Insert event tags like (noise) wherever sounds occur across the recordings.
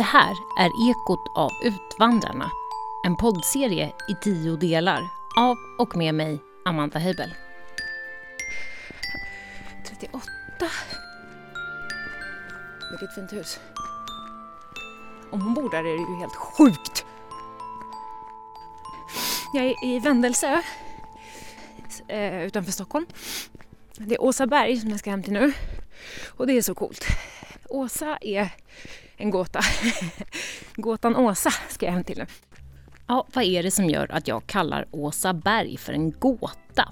Det här är Ekot av Utvandrarna. En poddserie i tio delar av och med mig, Amanda Heibel. 38. Vilket fint hus. Om hon bor där är det ju helt sjukt. Jag är i Vändelsö eh, utanför Stockholm. Det är Åsaberg som jag ska hem till nu och det är så coolt. Åsa är en gåta. (laughs) Gåtan Åsa ska jag hem till nu. Ja, vad är det som gör att jag kallar Åsa Berg för en gåta?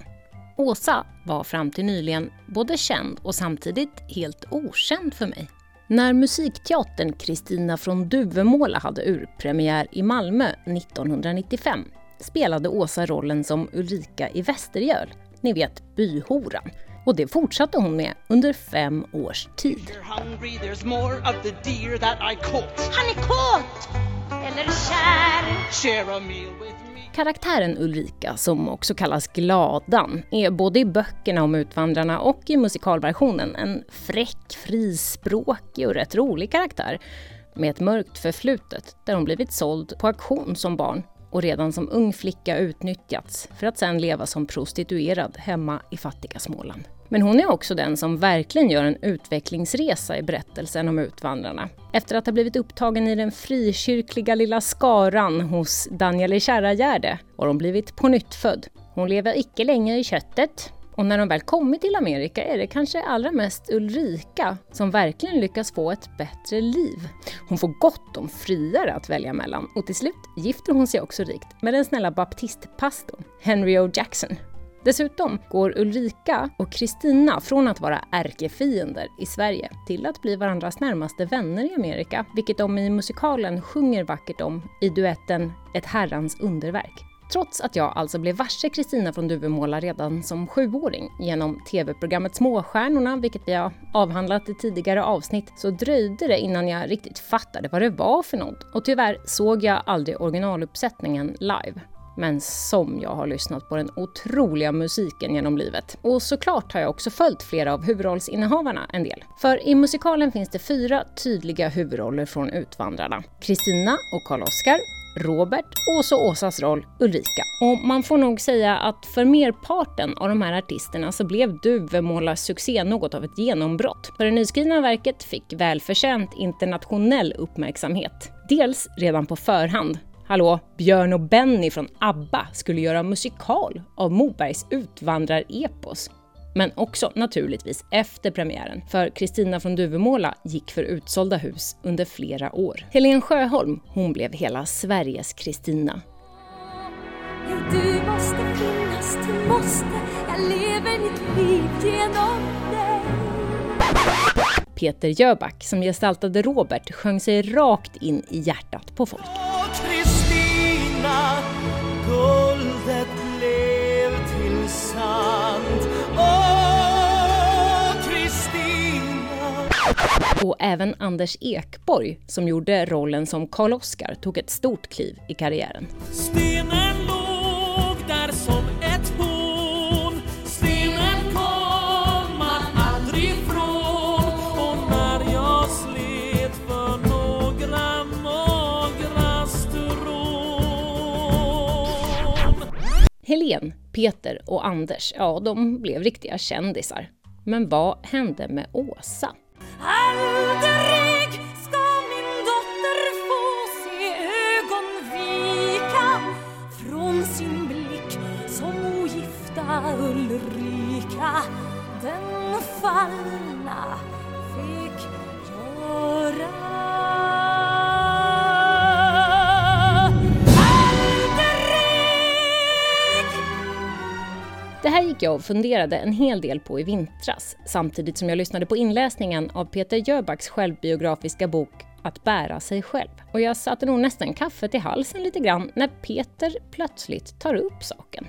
Åsa var fram till nyligen både känd och samtidigt helt okänd för mig. När musikteatern Kristina från Duvemåla hade urpremiär i Malmö 1995 spelade Åsa rollen som Ulrika i Västergöl, ni vet byhoran. Och det fortsatte hon med under fem års tid. Han är kåt! Eller kär. Share a meal with me. Karaktären Ulrika, som också kallas Gladan, är både i böckerna om Utvandrarna och i musikalversionen en fräck, frispråkig och rätt rolig karaktär med ett mörkt förflutet där hon blivit såld på auktion som barn och redan som ung flicka utnyttjats för att sen leva som prostituerad hemma i fattiga Småland. Men hon är också den som verkligen gör en utvecklingsresa i berättelsen om Utvandrarna. Efter att ha blivit upptagen i den frikyrkliga lilla skaran hos Daniel i Kärragärde har hon blivit på nytt född. Hon lever icke längre i köttet och när de väl kommit till Amerika är det kanske allra mest Ulrika som verkligen lyckas få ett bättre liv. Hon får gott om friare att välja mellan och till slut gifter hon sig också rikt med den snälla baptistpastorn Henry O. Jackson. Dessutom går Ulrika och Kristina från att vara ärkefiender i Sverige till att bli varandras närmaste vänner i Amerika, vilket de i musikalen sjunger vackert om i duetten Ett herrans underverk. Trots att jag alltså blev varse Kristina från Duvemåla redan som sjuåring genom tv-programmet Småstjärnorna, vilket vi har avhandlat i tidigare avsnitt, så dröjde det innan jag riktigt fattade vad det var för något. Och tyvärr såg jag aldrig originaluppsättningen live. Men som jag har lyssnat på den otroliga musiken genom livet. Och såklart har jag också följt flera av huvudrollsinnehavarna en del. För i musikalen finns det fyra tydliga huvudroller från Utvandrarna. Kristina och Karl-Oskar, Robert och så Åsas roll Ulrika. Och man får nog säga att för merparten av de här artisterna så blev Duvemålas succé något av ett genombrott. För det nyskrivna verket fick välförtjänt internationell uppmärksamhet. Dels redan på förhand Hallå, Björn och Benny från ABBA skulle göra musikal av Mobergs utvandrarepos. Men också naturligtvis efter premiären, för Kristina från Duvemåla gick för utsålda hus under flera år. Helen Sjöholm, hon blev hela Sveriges Kristina. Du måste finnas, du måste Jag lever mitt liv genom dig Peter Jöback, som gestaltade Robert, sjöng sig rakt in i hjärtat på folk. Kristina, Och även Anders Ekborg, som gjorde rollen som Karl-Oskar, tog ett stort kliv i karriären. Stenen låg där som ett horn. Stenen kom man aldrig ifrån. Och när jag slet för några magra strån. Helen, Peter och Anders, ja, de blev riktiga kändisar. Men vad hände med Åsa? Aldrig ska min dotter få se ögon vika från sin blick som ogifta Ulrika. Den faller Det här gick jag och funderade en hel del på i vintras, samtidigt som jag lyssnade på inläsningen av Peter Jöbacks självbiografiska bok Att bära sig själv. Och jag satte nog nästan kaffet i halsen lite grann när Peter plötsligt tar upp saken.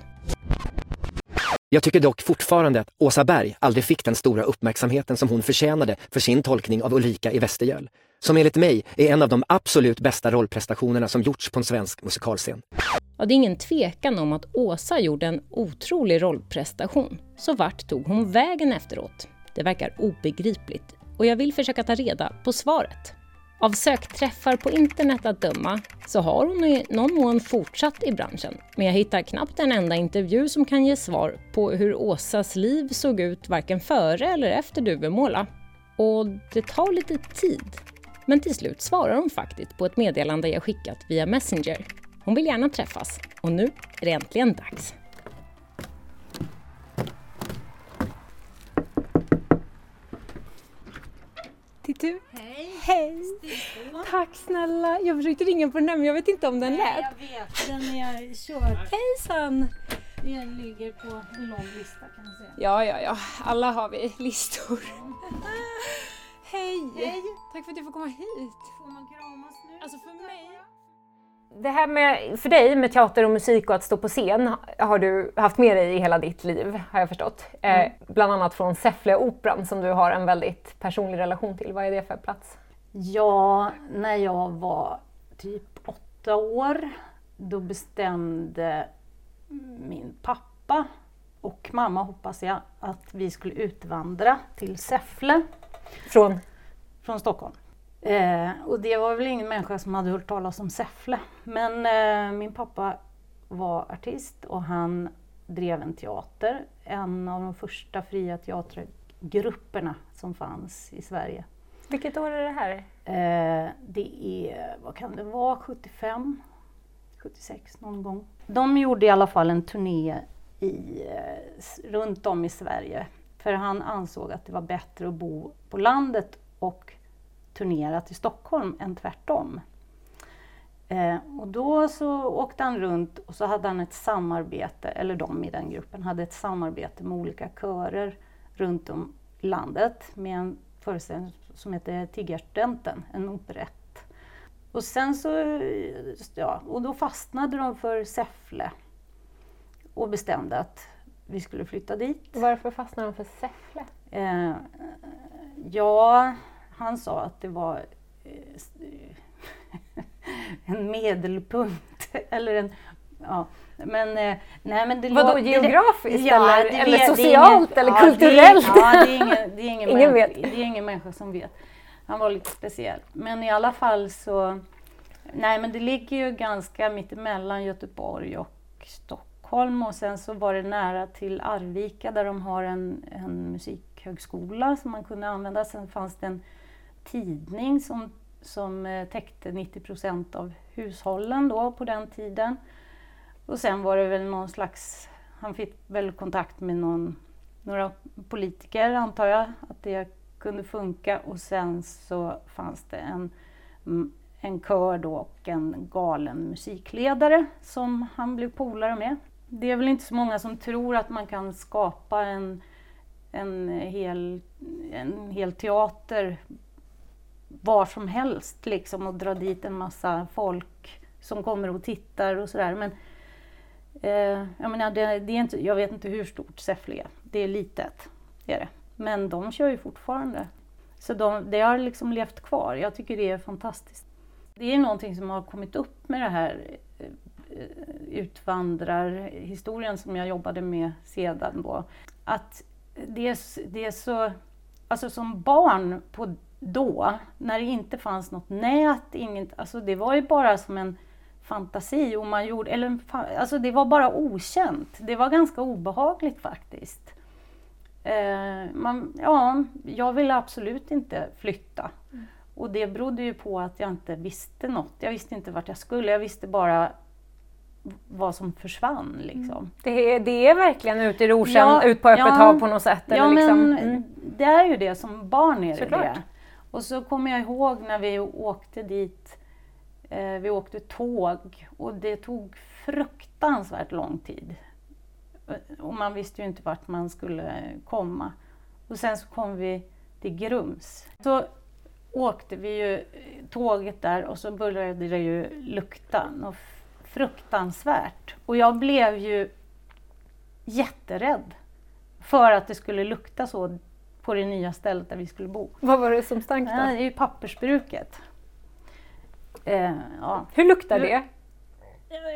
Jag tycker dock fortfarande att Åsa Berg aldrig fick den stora uppmärksamheten som hon förtjänade för sin tolkning av Ulrika i Västergöl. Som enligt mig är en av de absolut bästa rollprestationerna som gjorts på en svensk musikalscen. Ja, det är ingen tvekan om att Åsa gjorde en otrolig rollprestation. Så vart tog hon vägen efteråt? Det verkar obegripligt och jag vill försöka ta reda på svaret. Av sökträffar på internet att döma så har hon i någon mån fortsatt i branschen. Men jag hittar knappt en enda intervju som kan ge svar på hur Åsas liv såg ut varken före eller efter Duvemåla. Och det tar lite tid. Men till slut svarar hon faktiskt på ett meddelande jag skickat via Messenger. Hon vill gärna träffas och nu är det äntligen dags. Titu. Hej! Hej! Tack snälla. Jag försökte ringa på den här men jag vet inte om den lät. Jag vet, den är kört. Hejsan! Den ligger på en lång lista kan man säga. Ja, ja, ja. Alla har vi listor. Hej! Hej. Tack för att jag får komma hit. Får man kramas nu? Alltså för mig... Det här med, för dig med teater och musik och att stå på scen har du haft med dig i hela ditt liv har jag förstått. Eh, bland annat från Säffle-operan som du har en väldigt personlig relation till. Vad är det för plats? Ja, när jag var typ åtta år då bestämde min pappa och mamma hoppas jag att vi skulle utvandra till Säffle Från? från Stockholm. Eh, och det var väl ingen människa som hade hört talas om Säffle. Men eh, min pappa var artist och han drev en teater. En av de första fria teatergrupperna som fanns i Sverige. Vilket år är det här? Eh, det är, vad kan det vara, 75? 76 någon gång. De gjorde i alla fall en turné i, eh, runt om i Sverige. För han ansåg att det var bättre att bo på landet och turnera till Stockholm än tvärtom. Eh, och då så åkte han runt och så hade han ett samarbete, eller de i den gruppen hade ett samarbete med olika körer runt om i landet med en föreställning som heter Tiggarstudenten, en operett. Och sen så, ja, och då fastnade de för Säffle och bestämde att vi skulle flytta dit. Varför fastnade de för Säffle? Eh, ja, han sa att det var eh, (laughs) en medelpunkt. Eller en, ja. Men, eh, nej, men det Vadå, lå- det- geografiskt eller- det eller vet- är socialt eller det är- kulturellt? ja, det är ingen, det är ingen, (laughs) Ingen människa, det är ingen människa som vet. Han var lite speciell. Men i alla fall så... Nej, men det ligger ju ganska mittemellan Göteborg och Stockholm och sen så var det nära till Arvika där de har en, en musikhögskola som man kunde använda. Sen fanns det en tidning som, som eh, täckte 90 procent av hushållen då på den tiden. Och sen var det väl någon slags, han fick väl kontakt med någon, några politiker antar jag, att det kunde funka. Och sen så fanns det en, en kör då och en galen musikledare som han blev polare med. Det är väl inte så många som tror att man kan skapa en, en, hel, en hel teater var som helst liksom och dra dit en massa folk som kommer och tittar och sådär. Men eh, jag, menar, det, det är inte, jag vet inte hur stort Säffle är. Det är litet, är det. Men de kör ju fortfarande. Så de, det har liksom levt kvar. Jag tycker det är fantastiskt. Det är någonting som har kommit upp med det här eh, utvandrarhistorien som jag jobbade med sedan då. Att det är, det är så, alltså som barn på då, när det inte fanns något nät, inget, alltså det var ju bara som en fantasi och man gjorde, eller alltså det var bara okänt. Det var ganska obehagligt faktiskt. Eh, man, ja, jag ville absolut inte flytta. Och det berodde ju på att jag inte visste något. Jag visste inte vart jag skulle, jag visste bara vad som försvann. Liksom. Det är, det är verkligen ute i rosen, Ja, ut på öppet ja. hav på något sätt? Ja, eller liksom. men mm. det är ju det. Som barn är det Såklart. det. Och så kommer jag ihåg när vi åkte dit. Eh, vi åkte tåg och det tog fruktansvärt lång tid. Och man visste ju inte vart man skulle komma. Och sen så kom vi till Grums. Så åkte vi ju tåget där och så började det ju lukta något fruktansvärt. Och jag blev ju jätterädd för att det skulle lukta så på det nya stället där vi skulle bo. Vad var det som stank Ja, det då? är ju pappersbruket. Eh, ja. Hur luktar det?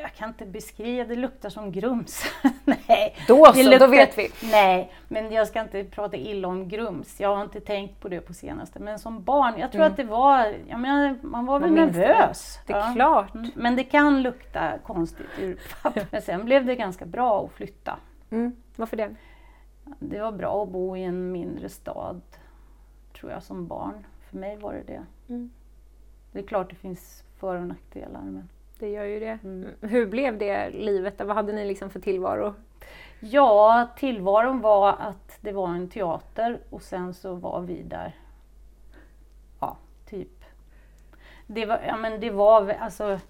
Jag kan inte beskriva, det luktar som grums. (laughs) Nej. Då så, då vet vi. Nej, Men jag ska inte prata illa om Grums. Jag har inte tänkt på det på senaste. Men som barn, jag tror Mm. att det var, jag menar, man var väl Man minns det. nervös. Det är Ja. klart. Mm, Men det kan lukta konstigt ur papper. (laughs) Men sen blev det ganska bra att flytta. Mm. Varför det? Det var bra att bo i en mindre stad, tror jag, som barn. För mig var det det. Mm. Det är klart det finns för och nackdelar. Men... Det gör ju det. Mm. Hur blev det livet? Vad hade ni liksom för tillvaro? Ja, tillvaron var att det var en teater och sen så var vi där. Ja, typ. Det var, ja, men det var alltså,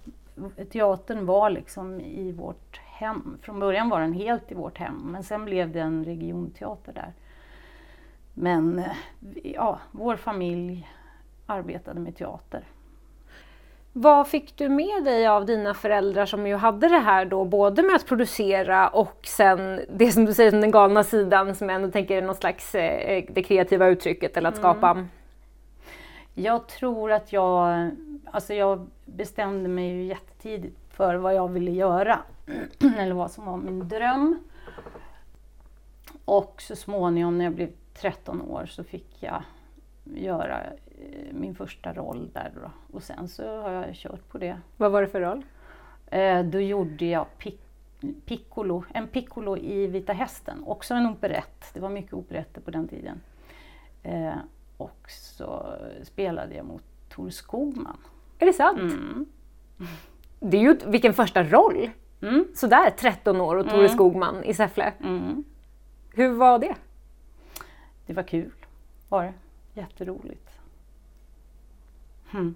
teatern var liksom i vårt hem. Från början var den helt i vårt hem, men sen blev det en regionteater där. Men eh, ja, vår familj arbetade med teater. Vad fick du med dig av dina föräldrar som ju hade det här då, både med att producera och sen det som du säger som den galna sidan som jag ändå tänker är något slags eh, det kreativa uttrycket eller att skapa. Jag tror att jag, alltså jag bestämde mig ju jättetidigt för vad jag ville göra. (clears throat) Eller vad som var min dröm. Och så småningom när jag blev 13 år så fick jag göra eh, min första roll där då. Och sen så har jag kört på det. Vad var det för roll? Eh, då gjorde jag pic- piccolo, en piccolo i Vita Hästen, också en operett. Det var mycket operetter på den tiden. Eh, och så spelade jag mot Tor Skogman. Är det sant? Mm. Det är ju vilken första roll! Mm. Sådär 13 år och Tore Skogman i Säffle. Mm. Hur var det? Det var kul, var det. Jätteroligt. Mm.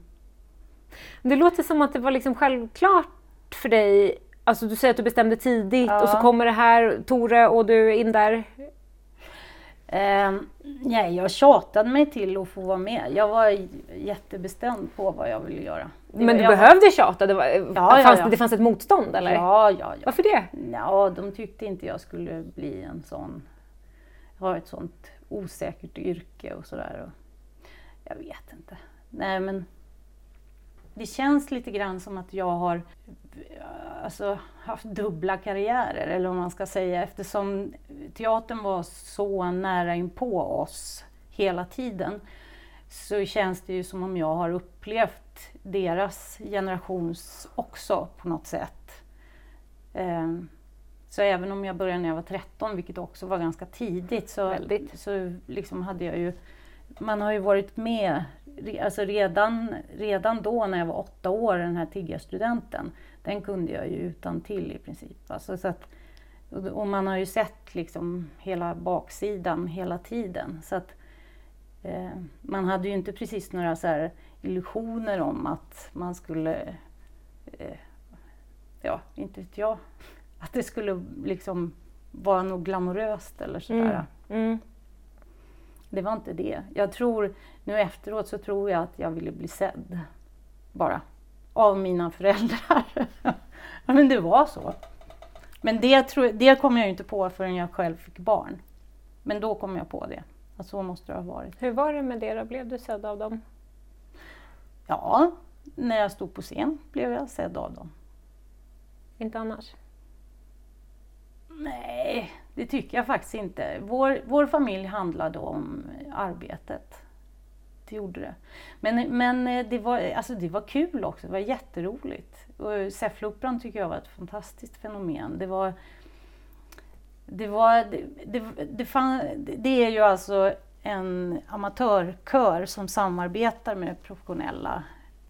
Det låter som att det var liksom självklart för dig. Alltså du säger att du bestämde tidigt Ja. och så kommer det här, Tore och du in där. Eh, nej, jag tjatade mig till att få vara med. Jag var jättebestämd på vad jag ville göra. Men du jag behövde tjata? Det, var, ja, fanns, ja. Det, det fanns ett motstånd eller? Ja, ja, ja. Varför det? Ja, de tyckte inte jag skulle bli en sån, ha ett sånt osäkert yrke och sådär. och Jag vet inte. Nej men det känns lite grann som att jag har eh, alltså, haft dubbla karriärer eller vad man ska säga eftersom teatern var så nära in på oss hela tiden så känns det ju som om jag har upplevt deras generations också på något sätt. Ehm, Så även om jag började när jag var 13, vilket också var ganska tidigt, så, Väldigt. så liksom hade jag ju... Man har ju varit med, alltså redan, redan då när jag var åtta år, den här tiggarstudenten, den kunde jag ju utan till i princip. Alltså så att, och- och man har ju sett liksom hela baksidan hela tiden. Så att, eh, man hade ju inte precis några så här illusioner om att man skulle eh, ja, inte vet jag, (laughs) att det skulle liksom vara något glamoröst eller sådär. Mm. Det var inte det. Jag tror, nu efteråt så tror jag att jag ville bli sedd. Bara. Av mina föräldrar. (laughs) ja, men det var så. Men det, tror, det kom jag ju inte på förrän jag själv fick barn. Men då kom jag på det. Att så måste det ha varit. Hur var det med det då? Blev du sedd av dem? Ja, när jag stod på scen blev jag sedd av dem. Inte annars? Nej, det tycker jag faktiskt inte. Vår, vår familj handlade om arbetet. Det gjorde det. Men, men eh, det, var, alltså det var kul också, det var jätteroligt. Säffleoperan tycker jag var ett fantastiskt fenomen. Det var... Det, var, det, det, det, fann, det är ju alltså en amatörkör som samarbetar med professionella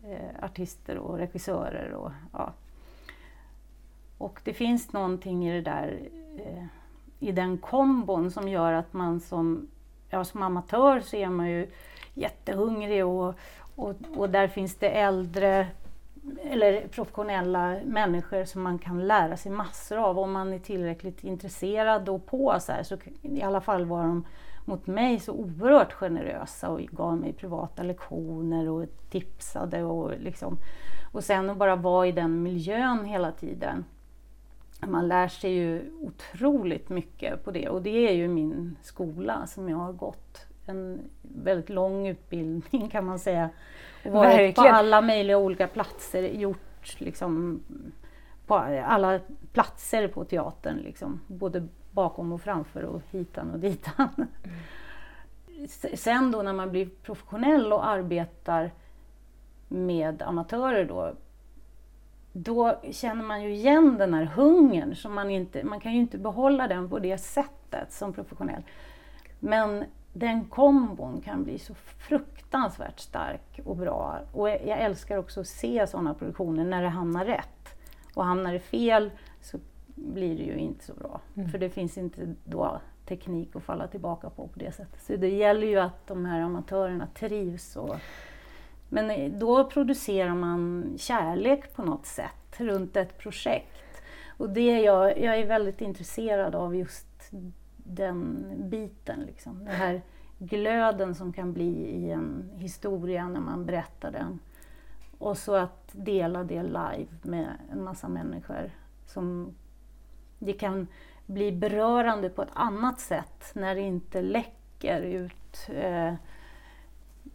eh, artister och regissörer. Och, ja, och det finns någonting i det där, eh, i den kombon som gör att man som, ja, som amatör så är man ju jättehungrig och, och, och där finns det äldre eller professionella människor som man kan lära sig massor av om man är tillräckligt intresserad och på så här, så i alla fall var de mot mig så oerhört generösa och gav mig privata lektioner och tipsade och liksom och sen att bara vara i den miljön hela tiden man lär sig ju otroligt mycket på det och det är ju min skola som jag har gått. En väldigt lång utbildning kan man säga. Och varit på Verkligen. alla möjliga olika platser, gjort liksom på alla platser på teatern. Liksom. Både bakom och framför och hitan och ditan. Mm. Sen då när man blir professionell och arbetar med amatörer då, då känner man ju igen den här hungern. Som man, inte, man kan ju inte behålla den på det sättet som professionell. Men den kombon kan bli så fruktansvärt stark och bra. Och jag jag älskar också att se sådana produktioner när det hamnar rätt. Och hamnar det fel så blir det ju inte så bra. För det finns inte då teknik att falla tillbaka på på det sättet. Så det gäller ju att de här amatörerna trivs. Och, men då producerar man kärlek på något sätt runt ett projekt. Och det är jag, jag är väldigt intresserad av just den biten. Liksom. Den här glöden som kan bli i en historia när man berättar den. Och så att dela det live med en massa människor. Som det kan bli berörande på ett annat sätt när det inte läcker ut eh,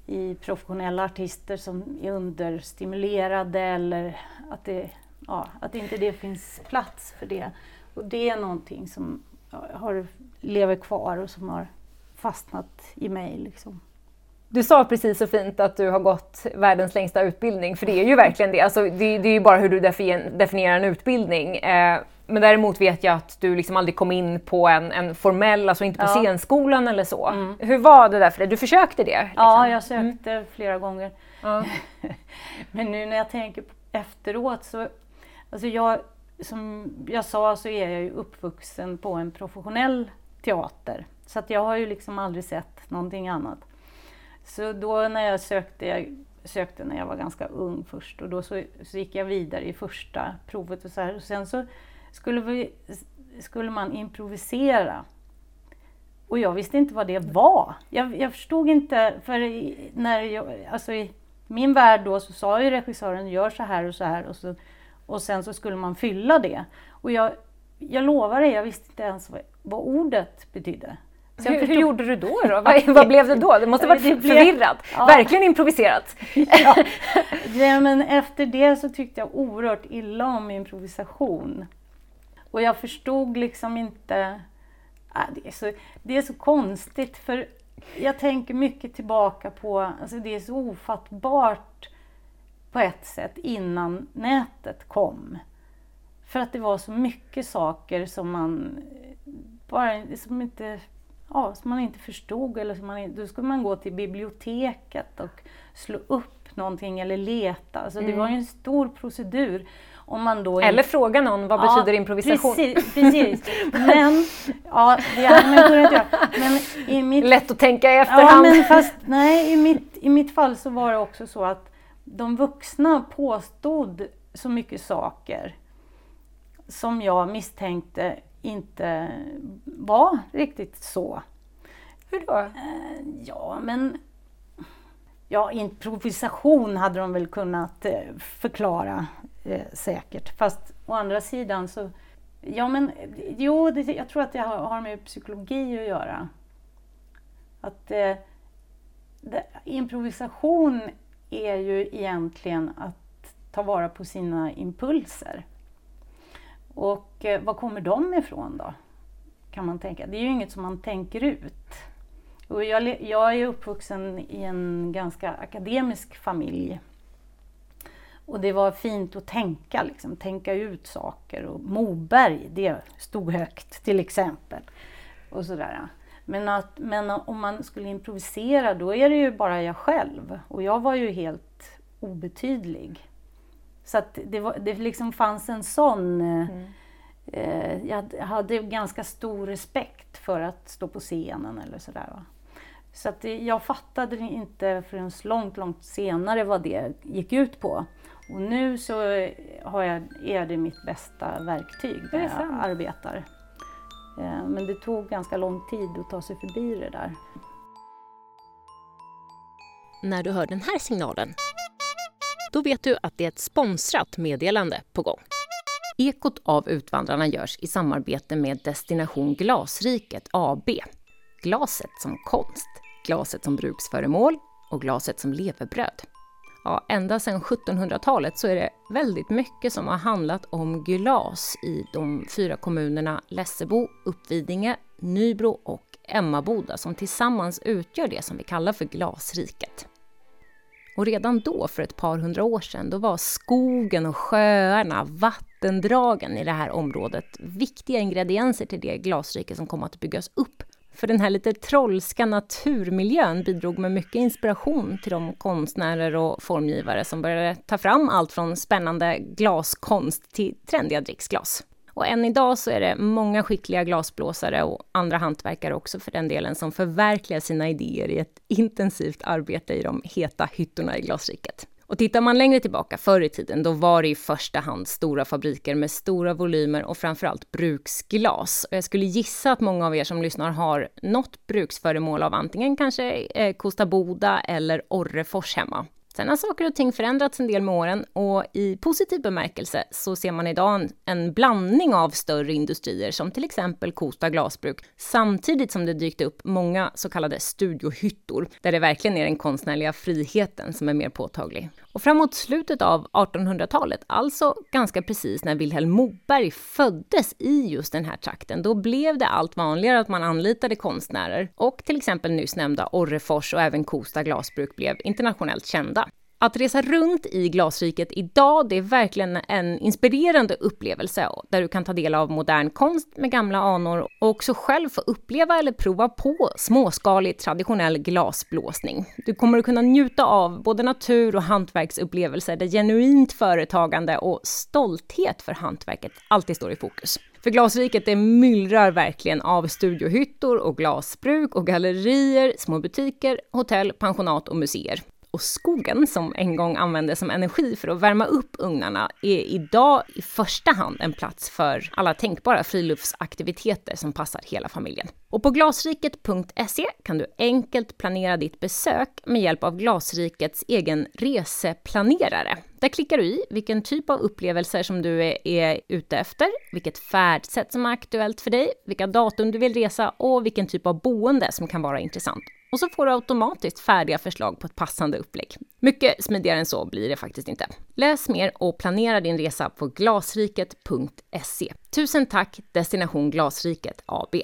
i professionella artister som är understimulerade eller att, det, ja, att inte det finns plats för det. Och det är någonting som har, lever kvar och som har fastnat i mig. Liksom. Du sa precis så fint att du har gått världens längsta utbildning, för det är ju verkligen det. Alltså, det, det är ju bara hur du definierar en utbildning. Eh, men däremot vet jag att du liksom aldrig kom in på en, en formell, alltså inte på Ja. scenskolan eller så. Hur var det där för dig? Du försökte det? Liksom. Ja, jag sökte flera gånger. Ja. (laughs) Men nu när jag tänker efteråt så, alltså jag, som jag sa så är jag ju uppvuxen på en professionell teater. Så att jag har ju liksom aldrig sett någonting annat. Så då när jag sökte, jag sökte när jag var ganska ung först och då så, så gick jag vidare i första provet och så här. Och sen så skulle, vi, skulle man improvisera. Och jag visste inte vad det var. Jag, jag förstod inte, för i- när jag, alltså i min värld då så sa ju regissören gör så här och så här och, så, och sen så skulle man fylla det. Och jag, jag lovar dig, jag visste inte ens vad, vad ordet betydde. Hur, hur förstod- gjorde du då? då? (laughs) Vad, vad blev det då? Det måste ha varit blev- förvirrat. Ja. Verkligen improviserat. (laughs) Ja, men efter det så tyckte jag oerhört illa om improvisation. Och jag förstod liksom inte... Ah, det, är så, det är så konstigt för jag tänker mycket tillbaka på, alltså det är så ofattbart på ett sätt innan nätet kom. För att det var så mycket saker som man eh, bara som inte, ja, som man inte förstod. Eller som man, då skulle man gå till biblioteket och slå upp någonting eller leta. Alltså det var ju en stor procedur. Om man då Eller fråga någon, vad Ja, betyder improvisation? Precis, precis. (laughs) Men, ja, det hade man kunnat göra. Men i mitt Lätt att tänka i Ja, efterhand. men fast nej, i mitt, i mitt fall så var det också så att de vuxna påstod så mycket saker som jag misstänkte inte var riktigt så. Hur då? Ja, men ja, improvisation hade de väl kunnat eh, förklara eh, säkert. Fast å andra sidan så, ja men jo, det, jag tror att det har, har med psykologi att göra. Att eh, det, improvisation är ju egentligen att ta vara på sina impulser. Och eh, var kommer de ifrån då? Kan man tänka. Det är ju inget som man tänker ut. Och jag, jag är uppvuxen i en ganska akademisk familj. Och det var fint att tänka, liksom, tänka ut saker. Och Moberg, det stod högt till exempel. Och sådär. Men, att, men om man skulle improvisera, då är det ju bara jag själv. Och jag var ju helt obetydlig. Så att det, var, det liksom fanns en sån... eh, Eh, jag hade ganska stor respekt för att stå på scenen eller sådär. Va? Så att jag fattade inte förrän långt, långt senare vad det gick ut på. Och nu så har jag, är det mitt bästa verktyg när jag sant? arbetar. Eh, men det tog ganska lång tid att ta sig förbi det där. När du hör den här signalen, då vet du att det är ett sponsrat meddelande på gång. Ekot av Utvandrarna görs i samarbete med Destination Glasriket AB. Glaset som konst, glaset som bruksföremål och glaset som levebröd. Ja, ända sedan 1700-talet så är det väldigt mycket som har handlat om glas i de fyra kommunerna Lessebo, Uppvidinge, Nybro och Emmaboda som tillsammans utgör det som vi kallar för glasriket. Och redan då, för ett par hundra år sedan, då var skogen och sjöarna, vattendragen i det här området viktiga ingredienser till det glasrike som kom att byggas upp. För den här lite trollska naturmiljön bidrog med mycket inspiration till de konstnärer och formgivare som började ta fram allt från spännande glaskonst till trendiga dricksglas. Och än idag så är det många skickliga glasblåsare och andra hantverkare också för den delen som förverkligar sina idéer i ett intensivt arbete i de heta hyttorna i glasriket. Och tittar man längre tillbaka, förr i tiden, då var det i första hand stora fabriker med stora volymer och framförallt bruksglas. Och jag skulle gissa att många av er som lyssnar har något bruksföremål av antingen kanske eh, Kosta Boda eller Orrefors hemma. Sen har saker och ting förändrats en del med åren och i positiv bemärkelse så ser man idag en, en blandning av större industrier som till exempel Kosta glasbruk, samtidigt som det dykt upp många så kallade studiohyttor, där det verkligen är den konstnärliga friheten som är mer påtaglig. Och framåt slutet av 1800-talet, alltså ganska precis när Vilhelm Moberg föddes i just den här trakten, då blev det allt vanligare att man anlitade konstnärer och till exempel nyss nämnda Orrefors och även Kosta glasbruk blev internationellt kända. Att resa runt i glasriket idag, det är verkligen en inspirerande upplevelse där du kan ta del av modern konst med gamla anor och också själv få uppleva eller prova på småskalig traditionell glasblåsning. Du kommer att kunna njuta av både natur och hantverksupplevelser där genuint företagande och stolthet för hantverket alltid står i fokus. För Glasriket det myllrar verkligen av studiohyttor och glasbruk och gallerier, små butiker, hotell, pensionat och museer och skogen som en gång användes som energi för att värma upp ugnarna är idag i första hand en plats för alla tänkbara friluftsaktiviteter som passar hela familjen. Och på glasriket.se kan du enkelt planera ditt besök med hjälp av Glasrikets egen reseplanerare. Där klickar du i vilken typ av upplevelser som du är, är ute efter, vilket färdsätt som är aktuellt för dig, vilka datum du vill resa och vilken typ av boende som kan vara intressant. Och så får du automatiskt färdiga förslag på ett passande upplägg. Mycket smidigare än så blir det faktiskt inte. Läs mer och planera din resa på glasriket.se. Tusen tack Destination Glasriket AB.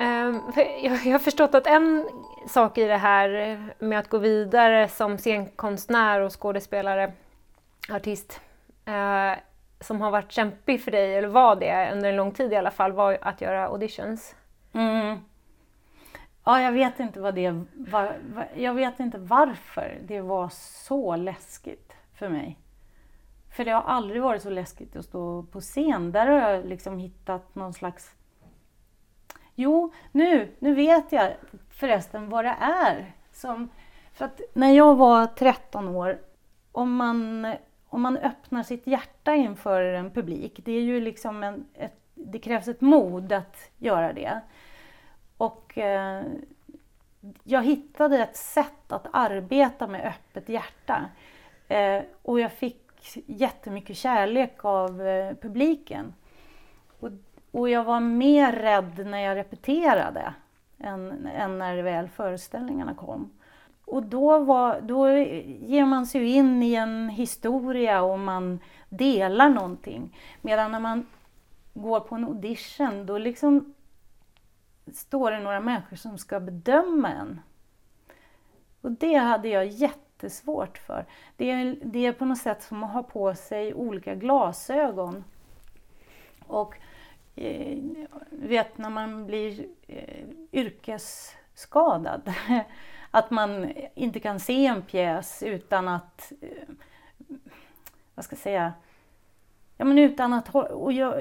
Ehm, jag har förstått att en sak i det här med att gå vidare som scenkonstnär och skådespelare, artist, eh, som har varit kämpig för dig, eller var det under en lång tid i alla fall, var att göra auditions. Mm. Ja, jag vet inte vad det var, Jag vet inte varför det var så läskigt för mig. För det har aldrig varit så läskigt att stå på scen. Där har jag liksom hittat någon slags... Jo, nu, nu vet jag förresten vad det är. Som... För att när jag var 13 år, om man om man öppnar sitt hjärta inför en publik, det är ju liksom en, ett, det krävs ett mod att göra det. Och eh, jag hittade ett sätt att arbeta med öppet hjärta. Eh, och jag fick jättemycket kärlek av eh, publiken. Och, och, jag var mer rädd när jag repeterade än, än när väl föreställningarna kom. Och då, var, då ger man sig in i en historia och man delar någonting. Medan när man går på en audition, då liksom står det några människor som ska bedöma en. Och det hade jag jättesvårt för. Det är, det är på något sätt som att ha på sig olika glasögon. Och eh, vet när man blir eh, yrkesskadad (laughs) att man inte kan se en pjäs utan att, eh, vad ska jag säga, ja, men utan, att,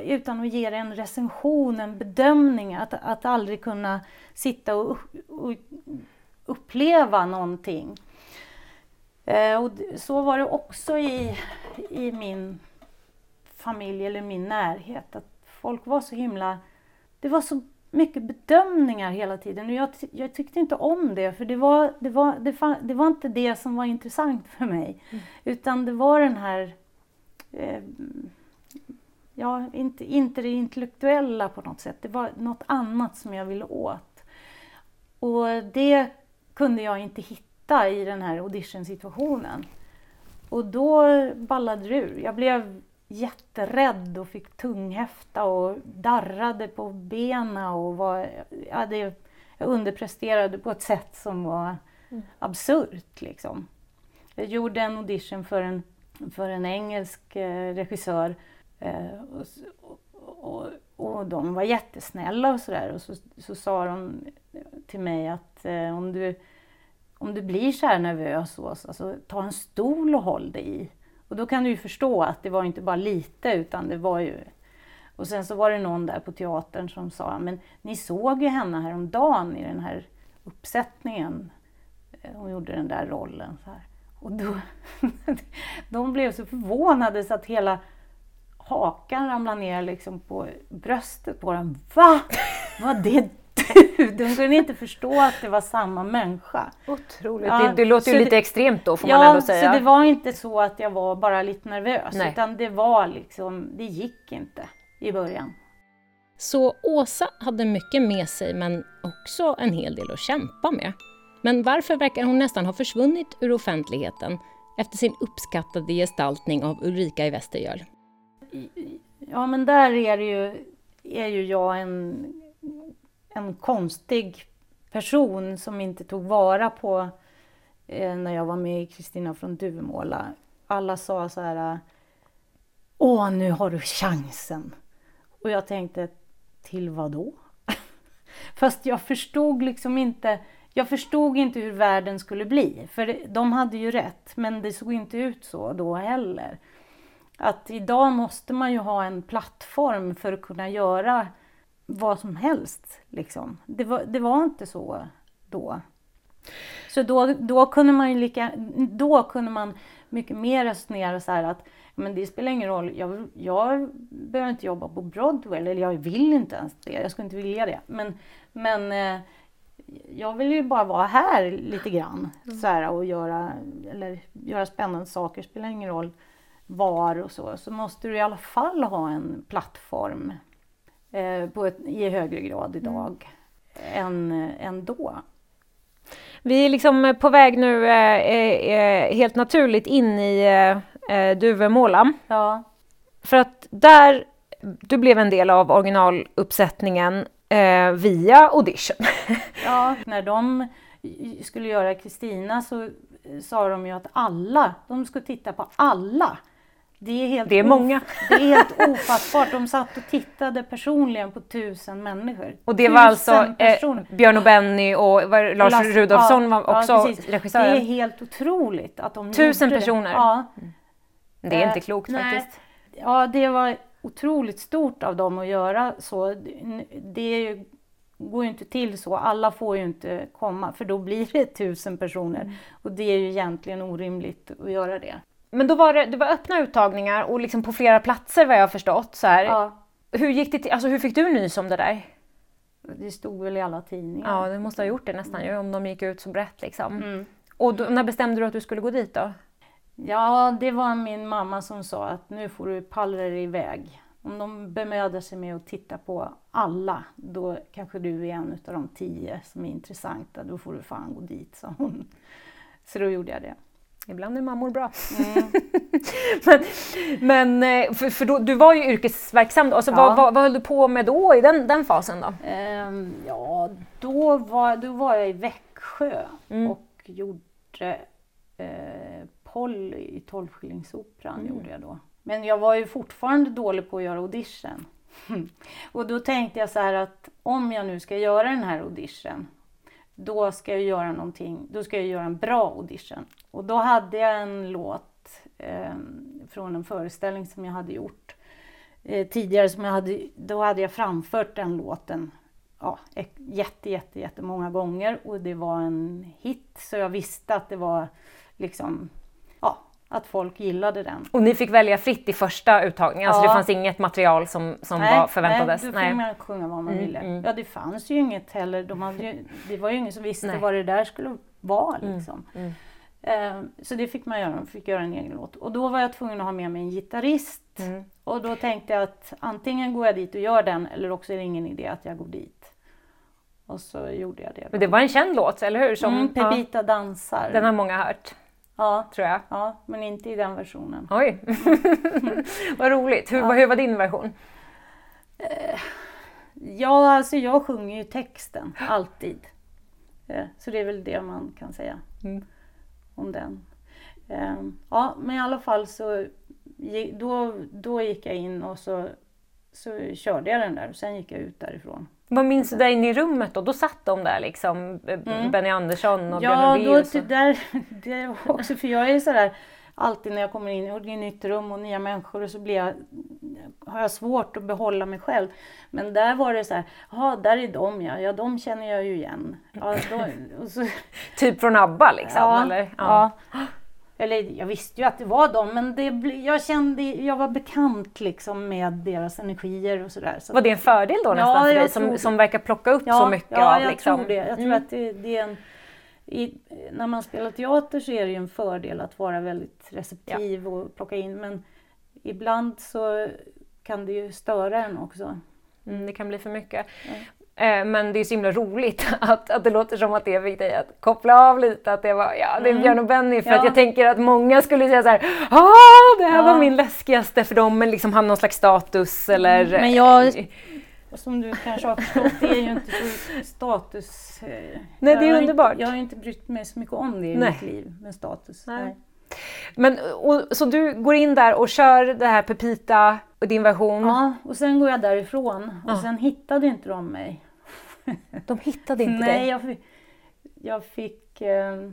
utan att ge en recension, en bedömning, att, att aldrig kunna sitta och, och uppleva någonting. Eh, och så var det också i, i min familj eller min närhet, att folk var så himla... Det var så mycket bedömningar hela tiden. Och jag, jag tyckte inte om det, för det var, det, var, det, fan, det var inte det som var intressant för mig. Mm. Utan det var den här... Eh, ja, inte, inte det intellektuella på något sätt. Det var något annat som jag ville åt. Och det kunde jag inte hitta i den här auditionsituationen. Och då ballade det ur. Jag blev jätterädd och fick tunghäfta och darrade på benen och var, jag, hade, jag underpresterade på ett sätt som var absurt. Liksom. Jag gjorde en audition för en, för en engelsk eh, regissör eh, och, och, och, och de var jättesnälla och sådär. Och så, så sa de till mig att eh, om, du, om du blir så här nervös, så, alltså, ta en stol och håll dig i. Och då kan du ju förstå att det var inte bara lite utan det var ju... Och sen så var det någon där på teatern som sa, men ni såg ju henne häromdagen i den här uppsättningen. Eh, hon gjorde den där rollen. Så här. Och då, (laughs) de blev så förvånade så att hela hakan ramlade ner liksom på bröstet på dem. Va? Var det (laughs) du? De kunde inte förstå att det var samma människa. Otroligt. Ja, det, det låter ju lite det- extremt då får man Ja, ändå säga. så det var inte så att jag var bara lite nervös, Nej. utan det var liksom, det gick inte i början. Så Åsa hade mycket med sig men också en hel del att kämpa med. Men varför verkar hon nästan ha försvunnit ur offentligheten efter sin uppskattade gestaltning av Ulrika i Västergöl? Ja, men där är, det ju, är ju jag en, en konstig person som inte tog vara på eh, när jag var med i Kristina från Duvemåla. Alla sa så här, åh nu har du chansen. Och jag tänkte, till vad då? (laughs) Fast jag förstod liksom inte, jag förstod inte hur världen skulle bli. För de hade ju rätt, men det såg inte ut så då heller. Att idag måste man ju ha en plattform för att kunna göra vad som helst. Liksom. Det, var, det var inte så då. Så då, då kunde man ju lika, då kunde man mycket mer resonera så här att men det spelar ingen roll, jag, jag behöver inte jobba på Broadway, eller jag vill inte ens det, jag skulle inte vilja det. Men, men eh, jag vill ju bara vara här lite grann så här, och göra, eller göra spännande saker, spelar ingen roll var och så, så måste du i alla fall ha en plattform på ett, i högre grad idag än, än då. Vi är liksom på väg nu eh, eh, eh, helt naturligt in i eh, eh, Duvemåla. Ja, För att där, du blev en del av originaluppsättningen eh, via audition. (laughs) ja, när de skulle göra Kristina så sa de ju att alla, de skulle titta på alla. Det är, helt Det är många. (laughs) Det är helt ofattbart. De satt och tittade personligen på tusen människor. Och det var Tusen alltså eh, personer. Björn och Benny och var, Lars Lasse- Rudolfsson ja, var ja, också precis. regissören. Det är helt otroligt att de Tusen gjorde det. personer. Ja, Det är inte Eh, klokt nej. faktiskt. Ja, det var otroligt stort av dem att göra så. Det går ju inte till så. Alla får ju inte komma för då blir det tusen personer. Mm. Och det är ju egentligen orimligt att göra det. Men då var det, det var öppna uttagningar och liksom på flera platser vad jag har förstått. Så här. Ja, Hur gick det till? Alltså hur fick du nys om det där? det stod väl i alla tidningar. Ja, du måste ha gjort det nästan ju om de gick ut så brett liksom. Mm. Och då, när bestämde du att du skulle gå dit då? Ja, det var min mamma som sa att nu får du pallra dig iväg. Om de bemödar sig med att titta på alla, då kanske du är en av de tio som är intressanta. Då får du fan gå dit, sa hon. Så då gjorde jag det. Ibland är mammor bra. Mm. (laughs) men men eh, för, för då, du var ju yrkesverksam då. Alltså, Ja. vad, vad, vad höll du på med då i den, den fasen då? Ehm, ja, då var, då var jag i Växjö Mm. och gjorde eh, Polly i Tolvskillingsoperan. Mm. Gjorde jag då. Men jag var ju fortfarande dålig på att göra audition. (laughs) och då tänkte jag så här att om jag nu ska göra den här audition då ska jag göra någonting, då ska jag göra en bra audition. Och då hade jag en låt eh, från en föreställning som jag hade gjort eh, tidigare. Som jag hade, då hade jag framfört den låten ja, jätte, jätte, jättemånga gånger och det var en hit. Så jag visste att det var liksom, ja, att folk gillade den. Och ni fick välja fritt i första uttagningen, alltså Ja. det fanns inget material som, som var förväntades? Nej, då fick man sjunga vad man Mm, ville. mm. Ja, det fanns ju inget heller. De hade ju, det var ju ingen som visste Nej. vad det där skulle vara. Mm, Liksom. mm. Eh, så det fick man göra, man fick göra en egen låt. Och då var jag tvungen att ha med mig en gitarrist. Mm. Och då tänkte jag att antingen går jag dit och gör den eller också är det ingen idé att jag går dit. Och så gjorde jag det. Men det var en känd låt, eller hur? Som, mm, dansar. ja, den har många hört, Ja, tror jag. ja, men inte i den versionen. Oj, (laughs) vad roligt. Hur, hur var din version? Ja, alltså jag sjunger ju texten, alltid. Eh, Så det är väl det man kan säga Mm. Om den. Eh, Ja, men i alla fall så då, då gick jag in och så, så körde jag den där och sen gick jag ut därifrån. Vad minns du där inne i rummet då? Då satt de där liksom, eh, Benny Andersson och Björn Mm. Ja, då, Ulvaeus. (laughs) det där, det också, för jag är sådär alltid när jag kommer in i ett nytt rum och nya människor och så blir jag, har jag svårt att behålla mig själv. Men där var det så här, ja där är de ja, ja de känner jag ju igen. Ja, så, (laughs) Typ från ABBA liksom? ja, eller? ja. Eller jag visste ju att det var de, men det, jag kände, jag var bekant liksom med deras energier och sådär. Så Var det en fördel då nästan Ja, för dig som, som verkar plocka upp så mycket ja, av jag liksom... tror det. Jag tror Mm. att det, det är en, i, när man spelar teater så är det ju en fördel att vara väldigt receptiv och plocka in men ibland så kan det ju störa en också. Mm, det kan bli för mycket. Eh, Men det är så himla roligt (laughs) att, att det låter som att det fick dig att koppla av lite. Att det var, ja det är Björn och Benny. För Mm. Ja. att jag tänker att många skulle säga så här, ah det här Ja. var min läskigaste för dem, men liksom har någon slags status eller... Men jag, som du kanske har förstått, det är ju inte så status... eh, Nej, jag det är har underbart. Inte, jag har inte brytt mig så mycket om det i Nej. mitt liv med status. Nej. Nej. Men, och, så du går in där och kör det här Pepita och din version. Ja, och sen går jag därifrån och Ja. sen hittade inte de mig. (laughs) De hittade inte Nej, dig. jag fick... Jag fick eh,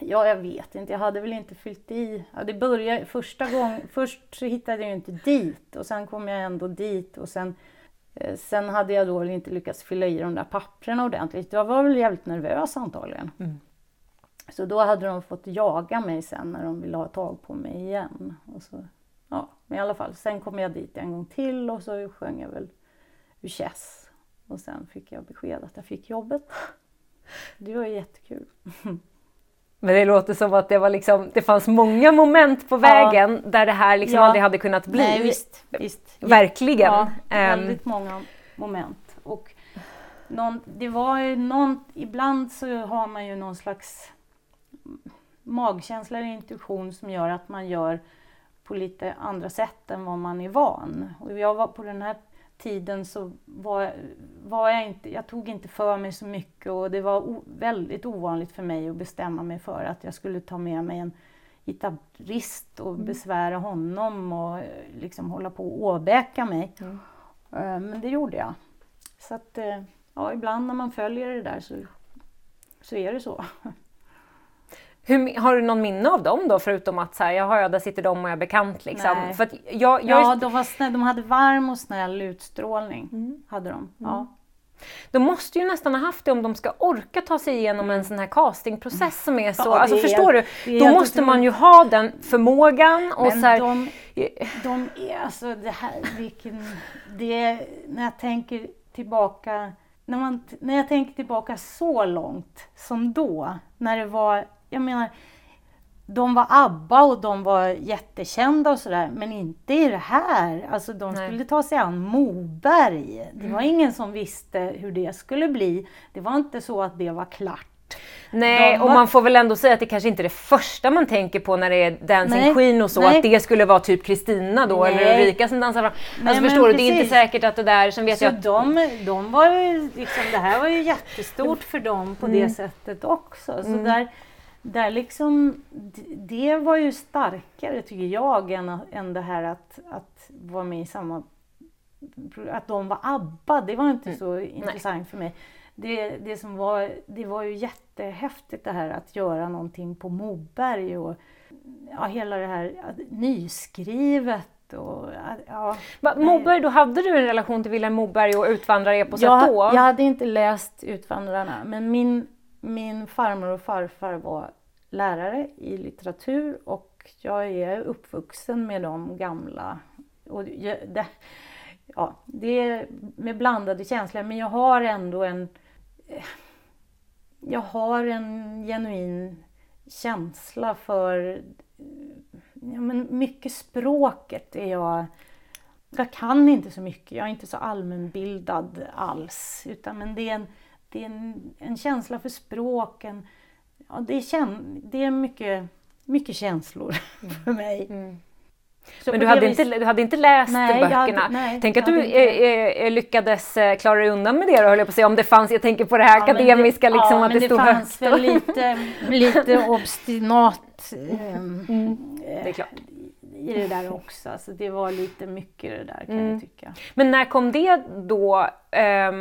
ja, jag vet inte. Jag hade väl inte fyllt i. Ja, det började första gången. Först så hittade jag inte dit och sen kom jag ändå dit och sen Sen hade jag då inte lyckats fylla i de där papperna ordentligt. Jag var väl jävligt nervös antagligen. Mm. Så då hade de fått jaga mig sen när de ville ha tag på mig igen. Och så, ja, men i alla fall, sen kom jag dit en gång till och så sjöng jag väl ur Chess. Och sen fick jag besked att jag fick jobbet. (laughs) Det var jättekul. (laughs) Men det låter som att det var liksom, det fanns många moment på vägen där det här liksom Ja. aldrig hade kunnat bli. Nej, visst, visst. Verkligen. Ja, Ehm, väldigt många moment. Och någon, det var ju någon, ibland så har man ju någon slags magkänsla eller intuition som gör att man gör på lite andra sätt än vad man är van. Och jag var på den här tiden så var, var jag inte, jag tog inte för mig så mycket och det var o, väldigt ovanligt för mig att bestämma mig för att jag skulle ta med mig en gitarrist och besvära honom och eh, liksom hålla på och åbäka mig. Eh, Men det gjorde jag. Så att, eh, ja, ibland när man följer det där så, så är det så. (laughs) hur, har du någon minne av dem då förutom att så här, jaha, ja, där sitter de och jag är bekant liksom? Nej. För att jag, jag, Ja, de, var snäll, de hade varm och snäll utstrålning. Hade de. Ja. De måste ju nästan ha haft det om de ska orka ta sig igenom en sån här castingprocess som är så, Ja, alltså är förstår helt- du? Då måste man ju ha den förmågan och Men så här, de, de är alltså det här, vilken, det, när jag tänker tillbaka, när, man, när jag tänker tillbaka så långt som då, när det var, jag menar, de var ABBA och de var jättekända och sådär, men inte i det här. Alltså de Nej. skulle ta sig an Moberg. Det var ingen som visste hur det skulle bli. Det var inte så att det var klart. Nej, De och var- man får väl ändå säga att det kanske inte är det första man tänker på när det är Dancing Nej, Queen och så, nej. att det skulle vara typ Kristina då, eller Nej. Ulrika som dansar fram. Nej, Alltså men förstår du, det är inte säkert att det där, sen vet Så jag att de, de var ju liksom, det här var ju jättestort för dem på det sättet också. Så där, där liksom, det var ju starkare tycker jag än, än det här att, att vara med i samma... Att de var ABBA, det var inte så intressant för mig. Det, det som var, det var ju jättehäftigt det här att göra någonting på Moberg och ja, hela det här nyskrivet och ja. Moberg, då hade du en relation till Vilhelm Moberg och utvandrareposet jag, då? jag hade inte läst Utvandrarna, men min, min farmor och farfar var lärare i litteratur och jag är uppvuxen med de gamla. Och det, ja, det är med blandade känslor, men jag har ändå en... Jag har en genuin känsla för ja, men mycket språket är jag jag kan inte så mycket, jag är inte så allmänbildad alls. Utan, men det är en, det är en, en känsla för språken. Ja, det, är käns det är mycket, mycket känslor för mig. Mm. Så Men du hade, det inte, du hade inte läst Nej, böckerna? hade- nej, Tänk att du inte eh, eh, lyckades eh, klara dig undan med det då, höll jag på att säga. Om det fanns, jag tänker på det här Ja, men akademiska, det, liksom, ja, att men det stod fanns högt. väl lite, lite (laughs) obstinat ehm, Mm, det är klart. i det där också. Alltså det var lite mycket det där kan Mm. jag tycka. Men när kom det då? Eh,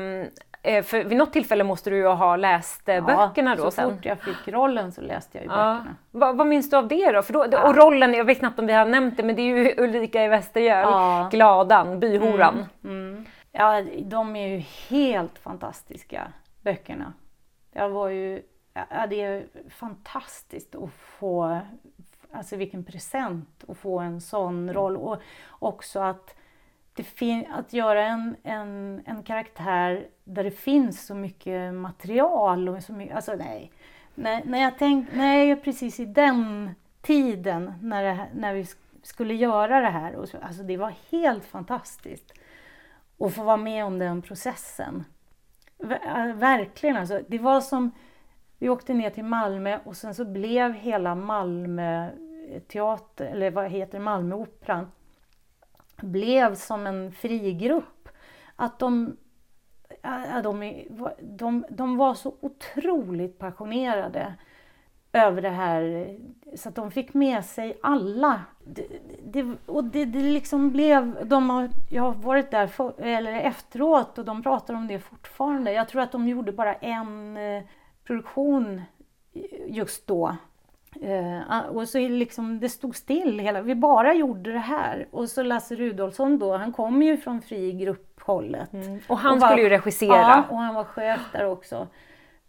för vid något tillfälle måste du ju ha läst eh, böckerna då så sen. fort jag fick rollen så läste jag ju Ja. böckerna. Vad, vad minns du av det då? För då Och rollen, jag vet knappt om vi har nämnt det, men det är ju (laughs) Ulrika i Västergöl, Ja. Gladan, byhoran. Mm. Ja, de är ju helt fantastiska, böckerna. Jag var ju, ja, det är fantastiskt att få, alltså vilken present att få en sån roll. Och också att, att göra en, en, en karaktär där det finns så mycket material. Och så mycket, alltså nej. När, när jag tänk, nej, precis i den tiden när, det, när vi skulle göra det här. Och så, alltså det var helt fantastiskt att få vara med om den processen. Ver- Verkligen alltså. Det var som, vi åkte ner till Malmö och sen så blev hela Malmö teater, eller vad heter Malmöoperan, blev som en frigrupp. Att de, ja, de, de, de var så otroligt passionerade över det här så att de fick med sig alla. Det, det, och det, det liksom blev, de har, jag har varit där för, eller efteråt och de pratar om det fortfarande. Jag tror att de gjorde bara en eh, produktion just då. Eh, och så liksom, det stod still hela, vi bara gjorde det här. Och så Lasse Rudolfsson då, han kom ju från fri grupphållet. Och han Och var- skulle ju regissera. Ja, och han var chef där också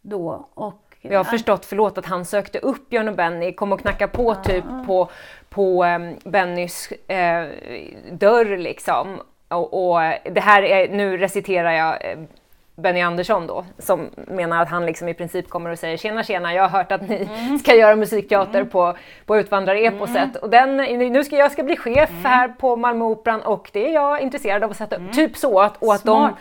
då. Och, Jag har förstått, förlåt, att han sökte upp Björn och Benny, kom och knackade på typ på, på um, Bennys eh, dörr liksom. Och, och det här är, nu reciterar jag eh, Benny Andersson då, som menar att han liksom i princip kommer och säger tjena tjena, jag har hört att ni ska göra musikteater på, på Utvandrareposet och den, nu ska jag ska bli chef här på Malmöoperan och det är jag intresserad av att sätta upp. Typ så att, och att de, Smart.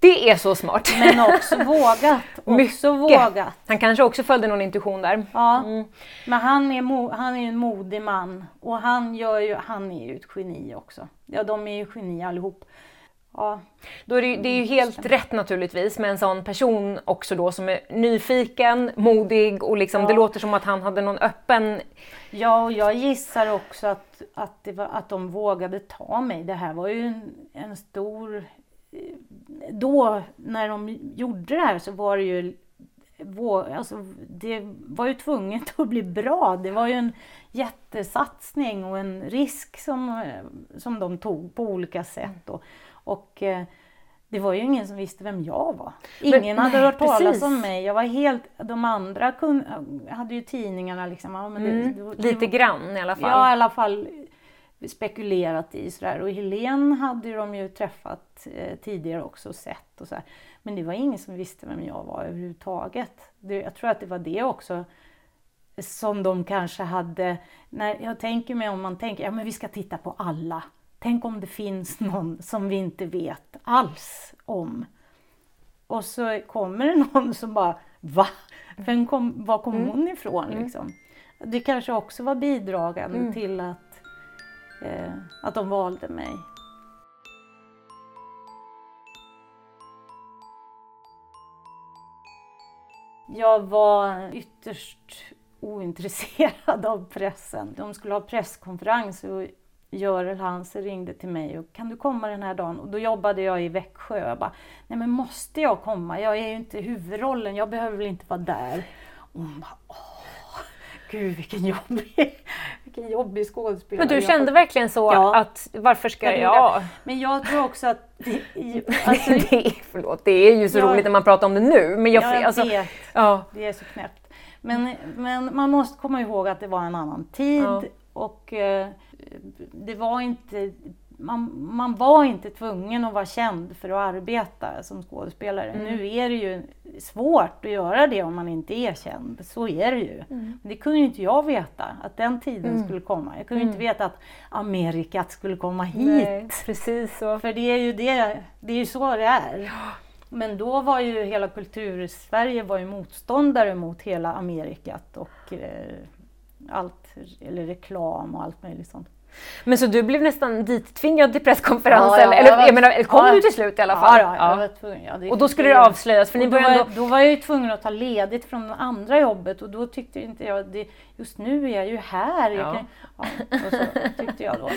det är så smart. Men också vågat. (laughs) Också vågat. Han kanske också följde någon intuition där. Ja. Men han är, mo- han är en modig man och han, gör ju, han är ju ett geni också. Ja, de är ju geni allihop. Ja. Då är det, ju, det är ju helt rätt naturligtvis med en sån person också då som är nyfiken, modig och liksom, Ja. det låter som att han hade någon öppen... Ja, och jag gissar också att, att, var, att de vågade ta mig. Det här var ju en, en stor... eh, Då, när de gjorde det här så var det ju... Alltså, det var ju tvunget att bli bra. Det var ju en jättesatsning och en risk som, eh, som de tog på olika sätt. Och, och eh, det var ju ingen som visste vem jag var. Ingen hade nej, hört talas precis. om mig. Jag var helt... De andra kun, hade ju tidningarna liksom. Ja, men det, Mm, det, lite grann i alla fall. Ja, i alla fall spekulerat i sådär. Och Helene hade ju de ju träffat eh, tidigare också och sett och så här. Men det var ingen som visste vem jag var överhuvudtaget. Det, jag tror att det var det också som de kanske hade, när jag tänker mig om man tänker, ja men vi ska titta på alla. Tänk om det finns (laughs) någon som vi inte vet alls om. Och så kommer det (laughs) någon som bara, va? Vem kom, var kom hon ifrån liksom? Det kanske också var bidragande till att, eh, att de valde mig. Jag var ytterst ointresserad av pressen. De skulle ha presskonferens och Görel Hansen ringde till mig och kan du komma den här dagen? Och då jobbade jag i Växjö. Jag bara, nej men måste jag komma? Jag är ju inte huvudrollen, jag behöver väl inte vara där. Och hon bara, åh, gud vilken jobbig, vilken jobbig skådespelare. Men du jag kände får- verkligen så Ja. att varför ska Jag jag... Men jag tror också att... det- (laughs) Alltså, det, är, förlåt, det är ju så Ja. roligt när man pratar om det nu. Men jag, jag alltså, vet. ja, Det är så knäppt. Men, men man måste komma ihåg att det var en annan tid Ja. och eh, det var inte, man, man var inte tvungen att vara känd för att arbeta som skådespelare. Mm. Nu är det ju svårt att göra det om man inte är känd. Så är det ju. Men det kunde ju inte jag veta, att den tiden skulle komma. Jag kunde ju inte veta att Amerikat skulle komma hit. Nej, precis så. För det är ju det, det är ju så det är. Men då var ju hela kultur-Sverige var ju motståndare mot hela Amerikat och eh, allt, eller reklam och allt möjligt sånt. Men så du blev nästan dittvingad till presskonferensen? Ja, ja, eller var- jag menar, kom ja. du till slut i alla fall? Ja, ja, jag var tvungen, Och då skulle det avslöjas, för ni Och då, ändå... då var jag ju tvungen att ta ledigt från det andra jobbet och då tyckte inte jag, det, just nu är jag ju här. Jag Ja. kan, och så tyckte jag då.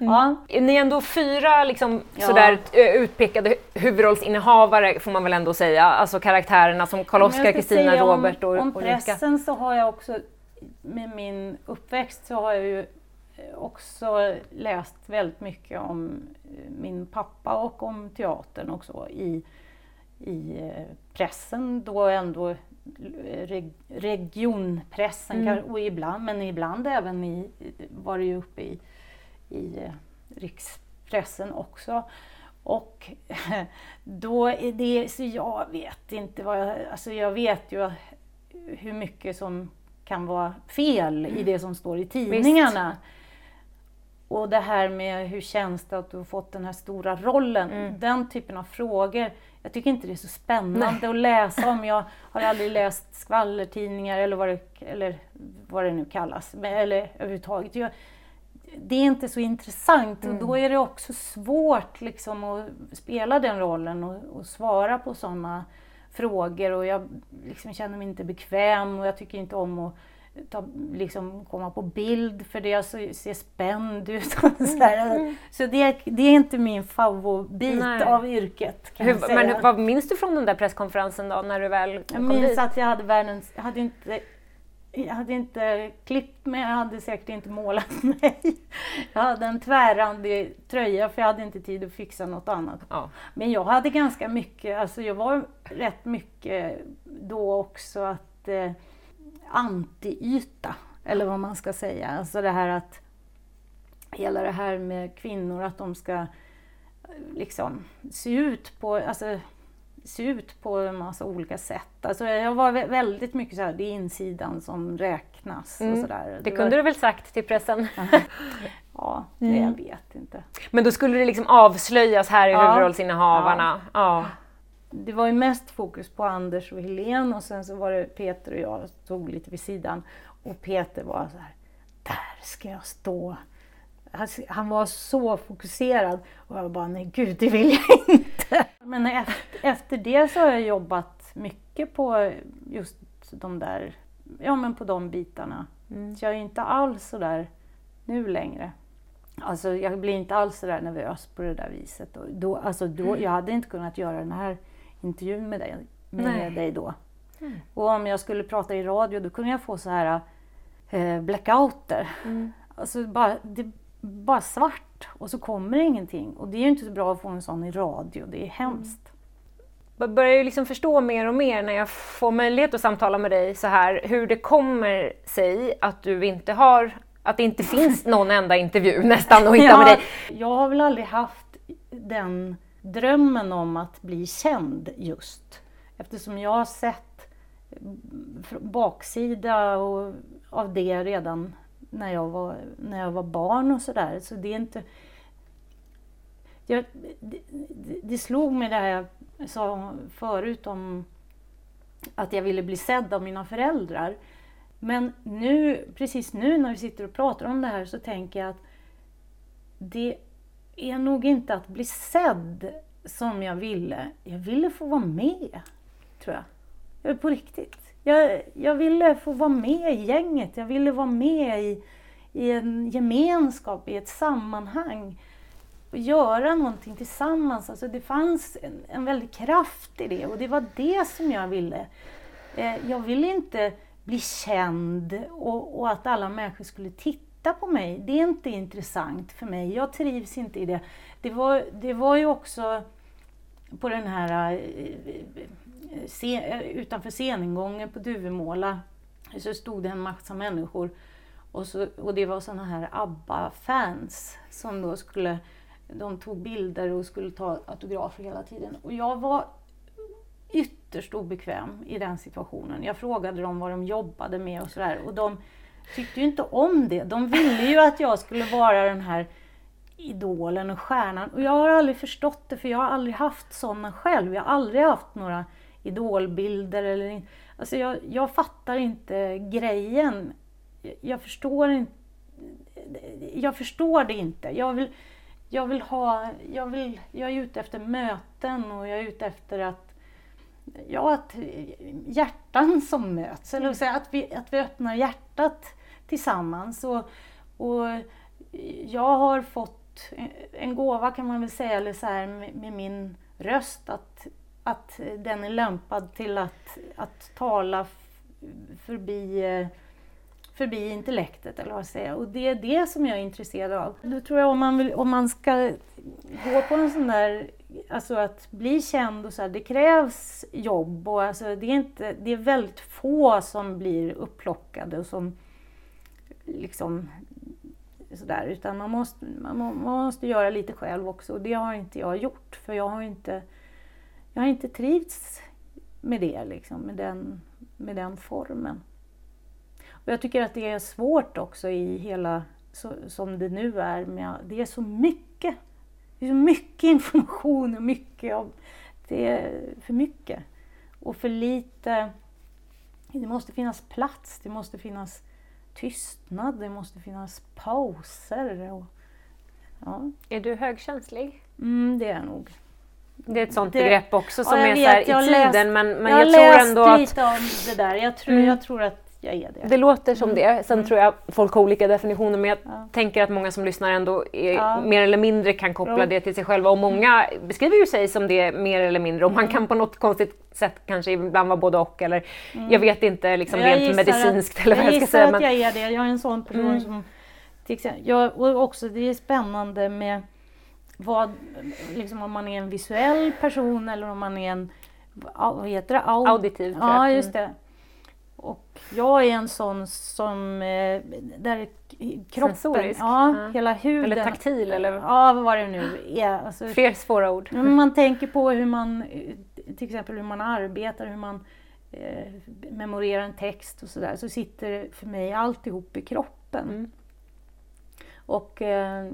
Ja, Ni är ändå fyra liksom, sådär, eh, utpekade huvudrollsinnehavare får man väl ändå säga. Alltså karaktärerna som Karl-Oskar, Kristina, Robert och, Om och pressen så har jag också, med min uppväxt så har jag ju också läst väldigt mycket om eh, min pappa och om teatern också i, i eh, pressen då ändå eh, reg, regionpressen Mm. och ibland, men ibland även i, var det ju uppe i, i rikspressen också. Och (laughs) då är det, så jag vet inte vad jag, alltså jag vet ju hur mycket som kan vara fel i det som står i tidningarna. Och det här med hur känns det att du har fått den här stora rollen? Den typen av frågor. Jag tycker inte det är så spännande att läsa om. Jag har aldrig läst skvallertidningar eller vad det, eller vad det nu kallas. Eller överhuvudtaget. Jag, det är inte så intressant och då är det också svårt liksom att spela den rollen och, och svara på sådana frågor och jag liksom känner mig inte bekväm och jag tycker inte om att ta, liksom, komma på bild för det jag ser spänd ut. (laughs) Så här. så det, det är inte min favorit Nej. av yrket Hur, jag men hur- vad minns du från den där presskonferensen då, när du väl Jag kom minns dit? att jag hade världens, jag hade inte jag hade inte klippt mig, jag hade säkert inte målat (laughs) mig. Jag hade en tvärrandig tröja för jag hade inte tid att fixa något annat. Ja. Men jag hade ganska mycket, alltså jag var rätt mycket då också att eh, anti-yta, eller vad man ska säga. Alltså det här att hela det här med kvinnor, att de ska liksom se ut på, alltså se ut på en massa olika sätt. Alltså jag var vä- väldigt mycket så här, det är insidan som räknas och sådär. Mm. Det kunde du väl sagt till pressen? (laughs) Ja, det jag vet inte. Men då skulle det liksom avslöjas här i Ja. huvudrollsinnehavarna? Ja. Det var ju mest fokus på Anders och Helene och sen så var det Peter och jag stod lite vid sidan. Och Peter var så här, där ska jag stå. Han- Han var så fokuserad och jag bara, nej gud det vill jag inte. Men efter, efter det så har jag jobbat mycket på just de där, ja men på de bitarna. Så jag är inte alls så där nu längre. Alltså jag blir inte alls så där nervös på det där viset. Och då, alltså då, jag hade inte kunnat göra den här intervjun med dig, med Nej. dig då. Och om jag skulle prata i radio då kunde jag få så här eh, blackouter. Alltså bara, det, bara svart och så kommer det ingenting. Och det är ju inte så bra att få en sån i radio, det är hemskt. Jag börjar ju liksom förstå mer och mer när jag får möjlighet att samtala med dig så här hur det kommer sig att du inte har att det inte finns (laughs) någon enda intervju nästan att hitta med dig. Jag har väl aldrig haft den drömmen om att bli känd just. Eftersom jag har sett eh, baksida och, av det redan när jag var, när jag var barn och sådär. Så det är inte... Jag, det- det slog mig det här jag sa förut om att jag ville bli sedd av mina föräldrar. Men nu, precis nu när vi sitter och pratar om det här så tänker jag att det är nog inte att bli sedd som jag ville. Jag ville få vara med, tror jag. jag på riktigt. Jag, jag ville få vara med i gänget. Jag ville vara med i, i en gemenskap, i ett sammanhang. Och göra någonting tillsammans. Alltså det fanns en, en väldig kraft i det och det var det som jag ville. Eh, jag ville inte bli känd och, och att alla människor skulle titta på mig. Det är inte intressant för mig. Jag trivs inte i det. Det var, det var ju också på den här eh, se, eh, utanför sceningången på Duvemåla så stod det en massa människor och, så, och det var såna här ABBA-fans som då skulle, de tog bilder och skulle ta autografer hela tiden. Och jag var ytterst obekväm i den situationen. Jag frågade dem vad de jobbade med och sådär och de tyckte ju inte om det. De ville ju att jag skulle vara den här idolen och stjärnan. Och jag har aldrig förstått det för jag har aldrig haft sådana själv. Jag har aldrig haft några idolbilder eller in- Alltså jag, jag fattar inte grejen. Jag, förstår inte jag förstår det inte. Jag vill, jag vill ha, jag, vill, jag är ute efter möten och jag är ute efter att, ja, att hjärtan som möts. Eller säga, att, vi, att vi öppnar hjärtat tillsammans. Och, och jag har fått en gåva kan man väl säga, eller så här, med, med min röst, att, att den är lämpad till att, att tala förbi förbi intellektet eller vad säger. Och det är det som jag är intresserad av. Då tror jag om man, vill, om man ska gå på en sån där, alltså att bli känd och så här, det krävs jobb och alltså det är inte, det är väldigt få som blir upplockade och som liksom sådär, utan man måste, man, man måste göra lite själv också och det har inte jag gjort för jag har inte, jag har inte trivts med det liksom, med den, med den formen. Och jag tycker att det är svårt också i hela, så, som det nu är, med, det är så mycket. Det är så mycket information och mycket av, det är för mycket. Och för lite, det måste finnas plats, det måste finnas tystnad, det måste finnas pauser. Och, ja, Är du högkänslig? mm, det är jag nog. Det är ett sånt Det- begrepp också som jag är vet, så jag har i tiden läst- men, men jag jag, har tror läst ändå att lite om det där, jag tror, Mm. jag tror att jag är det. det låter som det. Sen tror jag folk har olika definitioner men jag Ja. tänker att många som lyssnar ändå är, Ja. mer eller mindre kan koppla Jo. det till sig själva och många beskriver ju sig som det mer eller mindre och man kan på något konstigt sätt kanske ibland vara både och eller jag vet inte liksom jag rent gissar medicinskt att, eller vad jag ska gissar säga. att Men, jag är det. Jag är en sån person Mm. som... Till exempel, jag, och också det är spännande med vad, liksom om man är en visuell person eller om man är en, vad heter det? Aud- Auditiv, jag. Ja, Mm. just det. Och jag är en sån som, eh, där kroppen, Sensorisk. ja, Ja. hela huden. Eller taktil, eller- Ja, vad det nu är. Alltså, Fler svåra ord. Man tänker på hur man, eh, till exempel hur man arbetar, hur man eh, memorerar en text och sådär, så sitter för mig alltihop i kroppen. Mm. Och eh,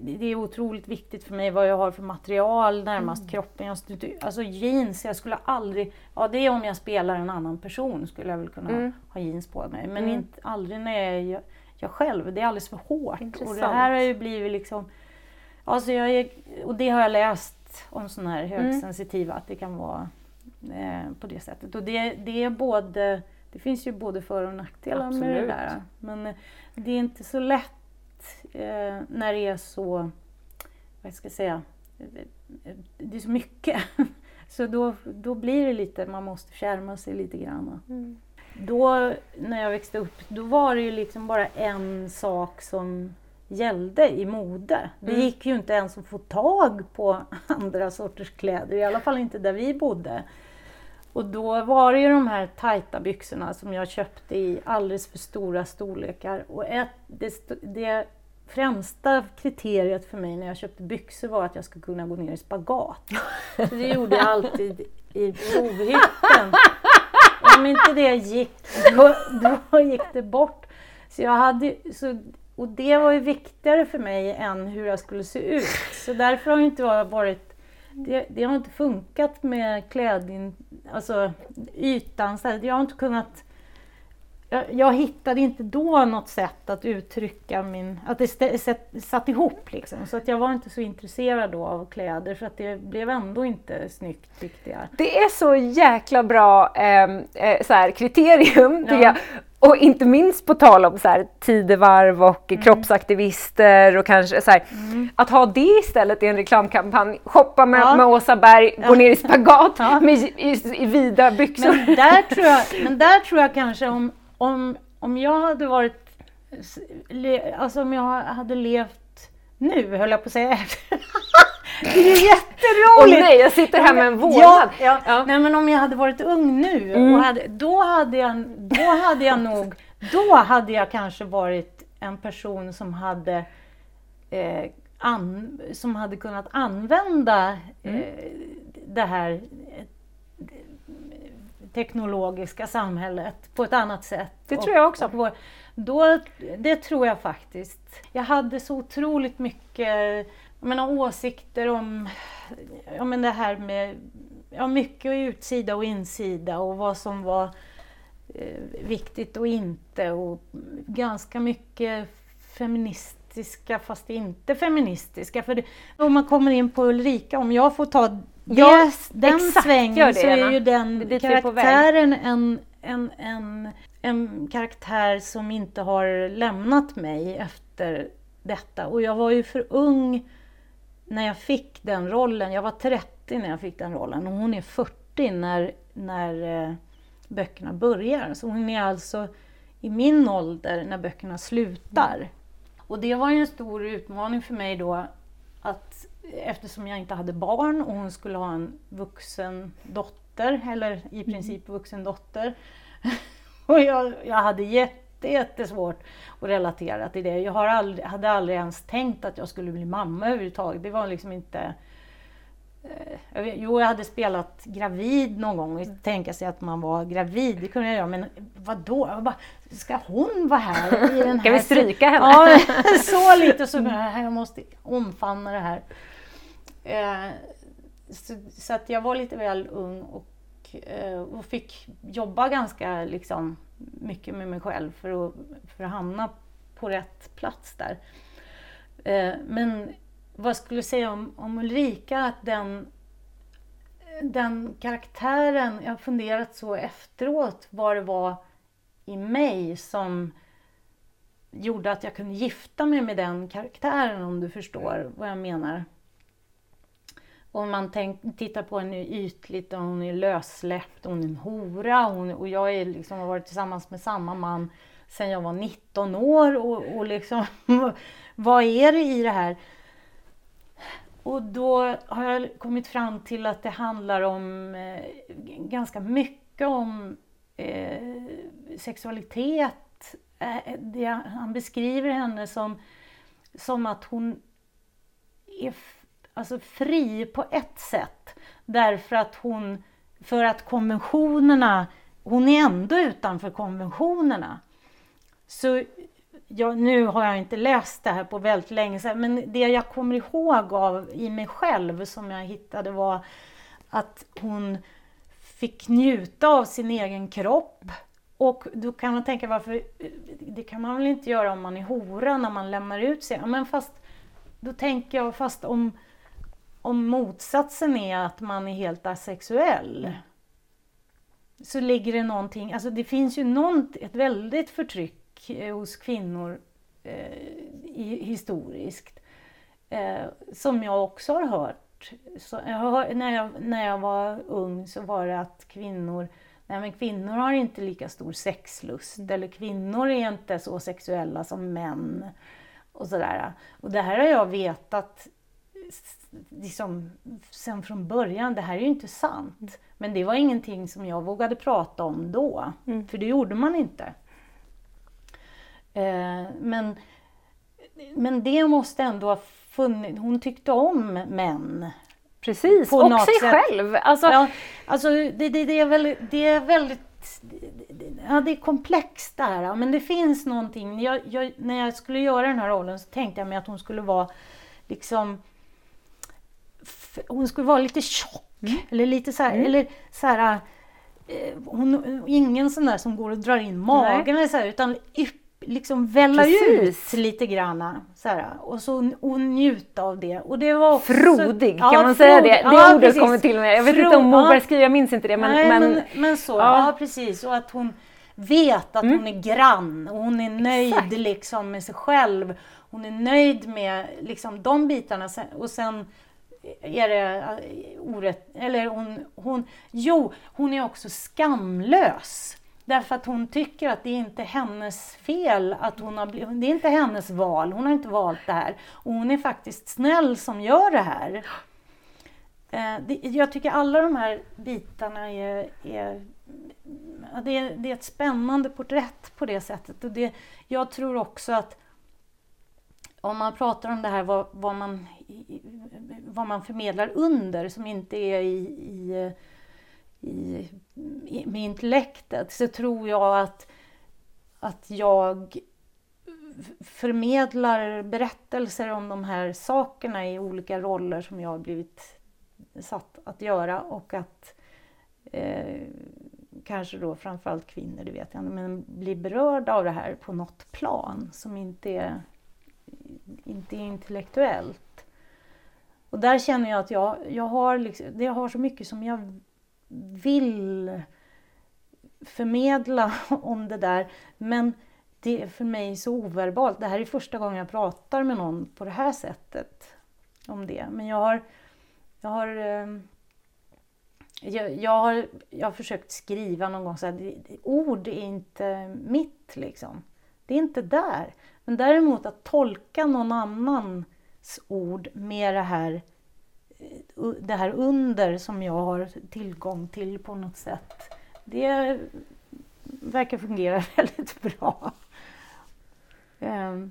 det, är otroligt viktigt för mig vad jag har för material närmast Mm. kroppen. Jag, alltså jeans, jag skulle aldrig, ja det är om jag spelar en annan person skulle jag väl kunna Mm. ha jeans på mig. Men Mm. inte, aldrig när jag är jag, jag själv, det är alldeles för hårt. Och det Intressant. här har ju blivit liksom, alltså jag är, och det har jag läst om sådana här Mm. högsensitiva, att det kan vara eh, på det sättet. Och det, det är både, det finns ju både för och nackdelar med det Absolut. där. Men det är inte så lätt eh, när det är så, vad ska jag säga, det är så mycket. (laughs) Så då, då blir det lite, man måste fjärma sig lite grann. Mm. Då, när jag växte upp, då var det ju liksom bara en sak som gällde i mode. Det Mm. gick ju inte ens att få tag på (laughs) andra sorters kläder, i alla fall inte där vi bodde. Och då var det ju de här tajta byxorna som jag köpte i alldeles för stora storlekar. Och ett, det, det främsta kriteriet för mig när jag köpte byxor var att jag skulle kunna gå ner i spagat. Så det gjorde jag alltid i provhytten. Om inte det gick, då, då gick det bort. Så jag hade, så, och det var ju viktigare för mig än hur jag skulle se ut. Så därför har inte jag varit det, det har inte funkat med klädin, alltså ytan. Så här, jag har inte kunnat jag, jag hittade inte då något sätt att uttrycka min, att det sätt- satt ihop liksom. Så att jag var inte så intresserad då av kläder för att det blev ändå inte snyggt tyckte jag. Det är så jäkla bra ehm, eh, så här, kriterium tycker Ja. jag. Och inte minst på tal om så här, tidevarv och Mm. kroppsaktivister och kanske så här, att ha det istället i en reklamkampanj. Shoppa med, Ja. med Åsa Berg, gå ner i spagat (laughs) Ja. med, i, i, i vida byxor. Men där tror jag, men där tror jag kanske om, om, om jag hade varit, alltså om jag hade levt nu höll jag på att säga. (laughs) det är ju jätteroligt! nej, jag sitter här med en vålnad. Ja, ja. Ja. Nej men om jag hade varit ung nu, Mm. och hade, då, hade jag, då hade jag nog, då hade jag kanske varit en person som hade eh, an, som hade kunnat använda Mm. eh, det här teknologiska samhället på ett annat sätt. Det tror jag också. Vår, då, det tror jag faktiskt. Jag hade så otroligt mycket jag menar, åsikter om ja, men det här med ja, mycket utsida och insida och vad som var eh, viktigt och inte och ganska mycket feministiska fast inte feministiska. För det, om man kommer in på Ulrika, om jag får ta Ja, det, den exakt, svängen så är ju den väg. karaktären en, en, en, en karaktär som inte har lämnat mig efter detta. Och jag var ju för ung när jag fick den rollen. Jag var 30 när jag fick den rollen och hon är 40 när, när eh, böckerna börjar. Så hon är alltså i min ålder när böckerna slutar. Och det var ju en stor utmaning för mig då att eftersom jag inte hade barn och hon skulle ha en vuxen dotter, eller i princip vuxen dotter. (laughs) och jag, jag hade jätte, jättesvårt att relatera till det. Jag har aldrig, hade aldrig ens tänkt att jag skulle bli mamma överhuvudtaget. Det var liksom inte... eh, Jo, jag hade spelat gravid någon gång och tänka sig att man var gravid, det kunde jag göra, men vadå? Jag bara, ska hon vara här? I den här vi stryka henne? Ja, (laughs) så lite så bara, jag måste omfamna det här. Eh, så, så att jag var lite väl ung och, eh, och fick jobba ganska liksom, mycket med mig själv för att, för att hamna på rätt plats där. Eh, men vad skulle jag säga om, om Ulrika, att den, den karaktären, jag har funderat så efteråt vad det var i mig som gjorde att jag kunde gifta mig med den karaktären om du förstår vad jag menar. Om man tänk, tittar på henne ytligt, och hon är lössläppt, hon är en hora hon, och jag är liksom, har varit tillsammans med samma man sedan jag var 19 år och, och liksom, (laughs) vad är det i det här? Och då har jag kommit fram till att det handlar om eh, ganska mycket om eh, sexualitet. Eh, det, han beskriver henne som, som att hon är alltså fri på ett sätt. Därför att hon, för att konventionerna, hon är ändå utanför konventionerna. Så jag, nu har jag inte läst det här på väldigt länge sedan, men det jag kommer ihåg av i mig själv som jag hittade var att hon fick njuta av sin egen kropp. Och då kan man tänka varför, det kan man väl inte göra om man är hora när man lämnar ut sig. Ja, Men fast, då tänker jag fast om, om motsatsen är att man är helt asexuell. Så ligger det någonting, alltså det finns ju något, ett väldigt förtryck eh, hos kvinnor eh, i, historiskt. Eh, som jag också har hört. Jag har, när, jag, när jag var ung så var det att kvinnor Nej men kvinnor har inte lika stor sexlust eller kvinnor är inte så sexuella som män. Och sådär. Och det här har jag vetat liksom, sen från början. Det här är ju inte sant. Men det var ingenting som jag vågade prata om då. För det gjorde man inte. Eh, men, men det måste ändå ha funnits. Hon tyckte om män. Precis, På och sig sätt. själv. Alltså, Ja, alltså det, det, det, är väl, det är väldigt Ja, det är komplext det här. Men det finns någonting. Jag, jag, när jag skulle göra den här rollen så tänkte jag mig att hon skulle vara liksom hon skulle vara lite tjock. Eller lite så här, eller så här eh, hon, ingen sån där som går och drar in magen eller så här, utan ypp, liksom välla Precis. ut lite granna. Så här, och så och njuta av det. Och det var också, Frodig, kan Ja, man säga det? Det. Ja, ordet precis. kommer till mig. Jag vet inte Fro- om Moberg ja. skriver, jag minns inte det. Men, Nej, men, men, men, så, ja. ja. precis. Och att hon vet att hon är grann och hon är nöjd Exakt. liksom med sig själv. Hon är nöjd med liksom de bitarna och sen är det eh, orätt, eller hon, hon, jo, hon är också skamlös. Därför att hon tycker att det är inte hennes fel, att hon har blivit, det är inte hennes val, hon har inte valt det här. Och hon är faktiskt snäll som gör det här. Eh, jag tycker alla de här bitarna är, är, det är, det är ett spännande porträtt på det sättet. Och det, jag tror också att om man pratar om det här vad, vad, man, vad man förmedlar under som inte är i, i, i med intellektet så tror jag att, att jag förmedlar berättelser om de här sakerna i olika roller som jag har blivit satt att göra och att eh, kanske då framförallt kvinnor, det vet jag inte, men blir berörda av det här på något plan som inte är, inte intellektuellt. Och där känner jag att jag, jag, har liksom, jag har så mycket som jag vill förmedla (laughs) om det där, men det är för mig så overbalt. Det här är första gången jag pratar med någon på det här sättet om det. Men jag har, jag har, eh, jag, jag har, jag har försökt skriva någon gång så här, ord är inte mitt liksom. Det är inte där. Men däremot att tolka någon annans ord med det här, eh, det här under som jag har tillgång till på något sätt. Det verkar fungera (laughs) väldigt bra. Um.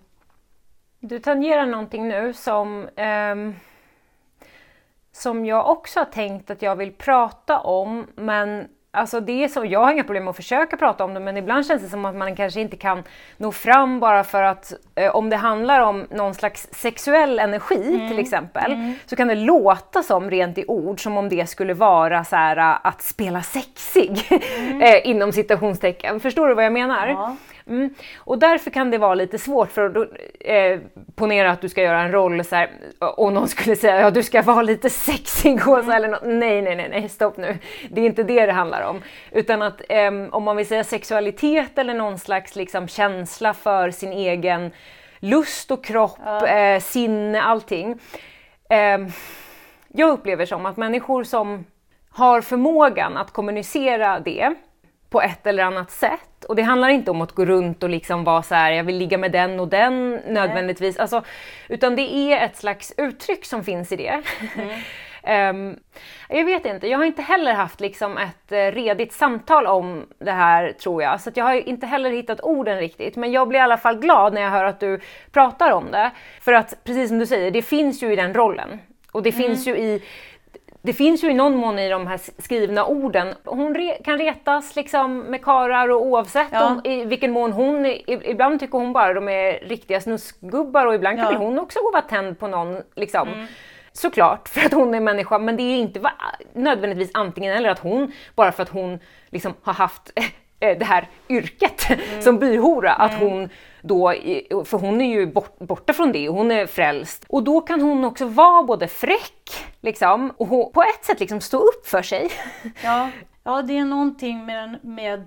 Du tangerar någonting nu som, um, som jag också har tänkt att jag vill prata om, men Alltså det är så, jag har inga problem med att försöka prata om det men ibland känns det som att man kanske inte kan nå fram bara för att eh, om det handlar om någon slags sexuell energi mm. till exempel mm. så kan det låta som rent i ord som om det skulle vara så här, att spela sexig mm. (laughs) eh, inom citationstecken. Förstår du vad jag menar? Ja. Mm. Och därför kan det vara lite svårt för att eh, ponera att du ska göra en roll så här, och någon skulle säga ja du ska vara lite sexig och så, mm. eller något. Nej, nej, nej, nej, stopp nu. Det är inte det det handlar om. Utan att eh, om man vill säga sexualitet eller någon slags liksom, känsla för sin egen lust och kropp, ja. eh, sinne, allting. Eh, jag upplever som att människor som har förmågan att kommunicera det på ett eller annat sätt. Och det handlar inte om att gå runt och liksom vara så här, jag vill ligga med den och den nödvändigtvis. Alltså, utan det är ett slags uttryck som finns i det. Mm. um, (laughs) jag vet inte, jag har inte heller haft liksom ett uh, redigt samtal om det här tror jag. Så jag har inte heller hittat orden riktigt. Men jag blir i alla fall glad när jag hör att du pratar om det. För att precis som du säger, det finns ju i den rollen. Och det mm. finns ju i det finns ju i någon mån i de här skrivna orden. Hon re kan retas liksom med karar och oavsett ja. om, i vilken mån hon... ibland tycker hon bara de är riktiga snuskgubbar och ibland kan ja. hon också gå vara tänd på någon. Liksom. Mm. Såklart, för att hon är människa, men det är inte nödvändigtvis antingen eller att hon, bara för att hon liksom har haft det här yrket (laughs) mm. som byhora, att mm. hon då, för hon är ju bort, borta från det, hon är frälst. Och då kan hon också vara både fräck, liksom, och på ett sätt liksom stå upp för sig. (laughs) Ja, ja det är någonting med, med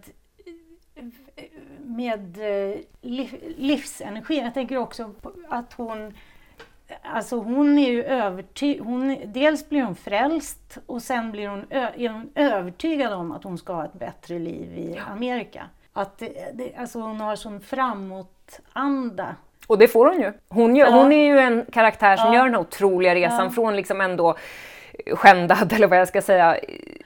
med eh, livsenergi. Jag tänker också att hon Alltså hon är ju övertygad, dels blir hon frälst och sen blir hon, är hon övertygad om att hon ska ha ett bättre liv i Amerika. Att det, alltså hon har sån framåtanda. Och det får hon ju. Hon, gör, ja. hon är ju en karaktär som ja. gör den här otroliga resan ja. från liksom ändå skändad, (laughs) eller vad jag ska säga,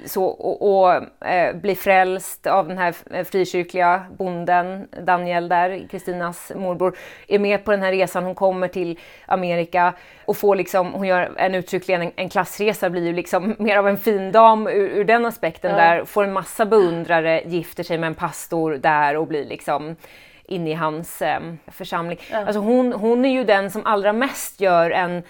så, och, och eh, blir frälst av den här frikyrkliga bonden, Daniel där, Kristinas morbror, är med på den här resan. Hon kommer till Amerika och får liksom, hon gör en uttryckligen en, en klassresa, blir ju liksom (laughs) mer av en fin dam ur, ur den aspekten ja. där, får en massa beundrare, gifter sig med en pastor där och blir liksom inne i hans eh, församling. Ja. Alltså hon, hon är ju den som allra mest gör en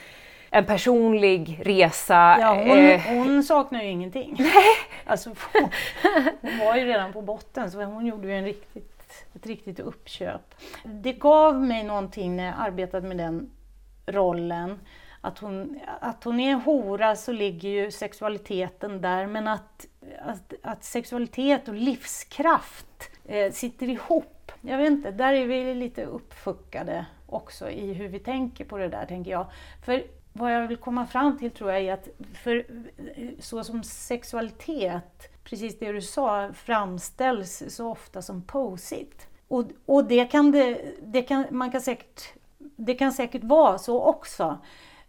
en personlig resa. Ja, hon, eh... hon saknar ju ingenting. Nej. Alltså, hon, (laughs) hon var ju redan på botten så hon gjorde ju en riktigt, ett riktigt uppköp. Det gav mig någonting när jag arbetade med den rollen. Att hon, att hon är hora så ligger ju sexualiteten där men att, att, att sexualitet och livskraft eh, sitter ihop. Jag vet inte, där är vi lite uppfuckade också i hur vi tänker på det där tänker jag. För vad jag vill komma fram till tror jag är att för, så som sexualitet, precis det du sa, framställs så ofta som posigt. Och, och det kan det, det kan, man kan säkert, det kan säkert vara så också.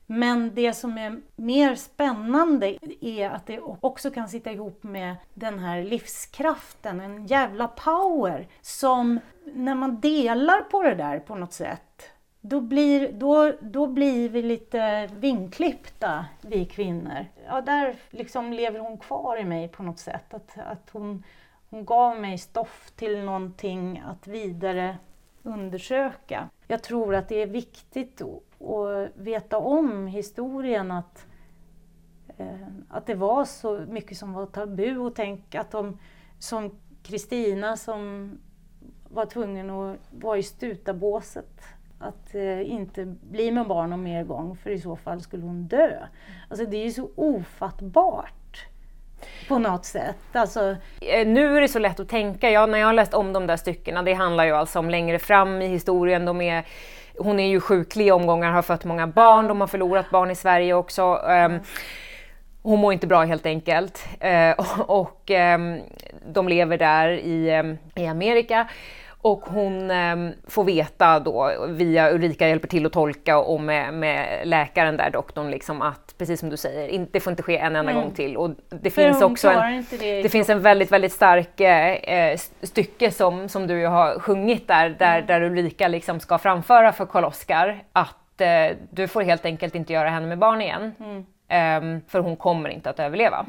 Men det som är mer spännande är att det också kan sitta ihop med den här livskraften, en jävla power som när man delar på det där på något sätt då blir, då, då blir vi lite vinklippta, vi kvinnor. Ja, där liksom lever hon kvar i mig på något sätt. Att, att hon, hon gav mig stoff till någonting att vidare undersöka. Jag tror att det är viktigt att, att veta om historien, att, eh, att det var så mycket som var tabu och tänk att de, som Kristina som var tvungen att vara i stutabåset att eh, inte bli med barn någon mer gång för i så fall skulle hon dö. Alltså det är ju så ofattbart på något sätt. Alltså, eh, Nu är det så lätt att tänka, ja, när jag har läst om de där styckena, det handlar ju alltså om längre fram i historien, de är hon är ju sjuklig i omgångar, har fött många barn, de har förlorat barn i Sverige också. Ehm, hon mår inte bra helt enkelt. Eh, (laughs) och ehm, de lever där i, ehm, i Amerika. Och hon ehm, får veta då via Ulrika hjälper till att tolka och med, med läkaren där, doktorn, liksom att precis som du säger, in- det får inte ske en enda gång till. Och det för finns också en, inte det. det finns en väldigt, väldigt stark eh, eh, stycke som, som du har sjungit där, där, där Ulrika liksom ska framföra för Karl-Oskar att eh, du får helt enkelt inte göra henne med barn igen. Ehm, för hon kommer inte att överleva.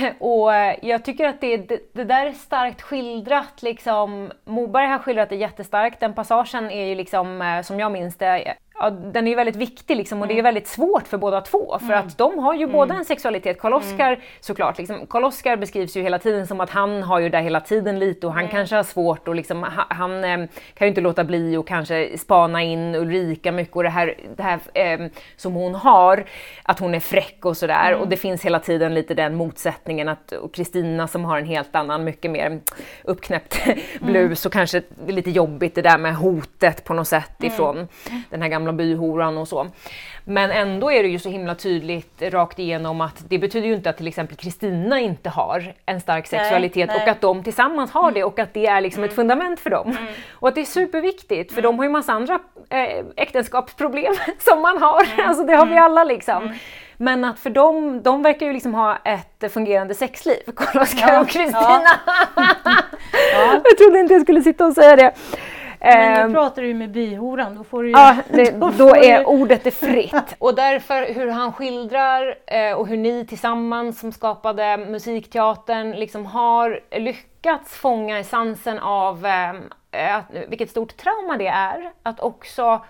(laughs) och eh, jag tycker att det, det, det där är starkt skildrat. Liksom. Moberg har skildrat det jättestarkt. Den passagen är ju liksom, eh, som jag minns det, ja, den är ju väldigt viktig liksom, och det är väldigt svårt för båda två. För att de har ju båda en sexualitet. Karl-Oskar såklart, liksom, Karl-Oskar beskrivs ju hela tiden som att han har ju det hela tiden lite och han kanske har svårt och liksom, ha- han eh, kan ju inte låta bli och kanske spana in Ulrika mycket och det här, det här eh, som hon har, att hon är fräck och sådär. Och det finns hela tiden lite den motsättningen att Kristina som har en helt annan, mycket mer uppknäppt (laughs) blus och kanske lite jobbigt det där med hotet på något sätt ifrån den här gamla byhoran och så. Men ändå är det ju så himla tydligt rakt igenom att det betyder ju inte att till exempel Kristina inte har en stark sexualitet nej. och att de tillsammans har det och att det är liksom ett fundament för dem. Och att det är superviktigt för de har ju massa andra eh, äktenskapsproblem (laughs) som man har. Alltså det har vi alla liksom. Men att för dem, de verkar ju liksom ha ett fungerande sexliv, (laughs) Karl-Oskar Ja, och Kristina. Ja. (laughs) Jag trodde inte jag skulle sitta och säga det. Men Ehm, nu pratar du ju med byhoran, då får du ju... Ja, (laughs) det, då då är du- ordet är fritt. (laughs) Och därför hur han skildrar eh, och hur ni tillsammans som skapade musikteatern liksom har lyckats fånga essensen av eh, att, vilket stort trauma det är att också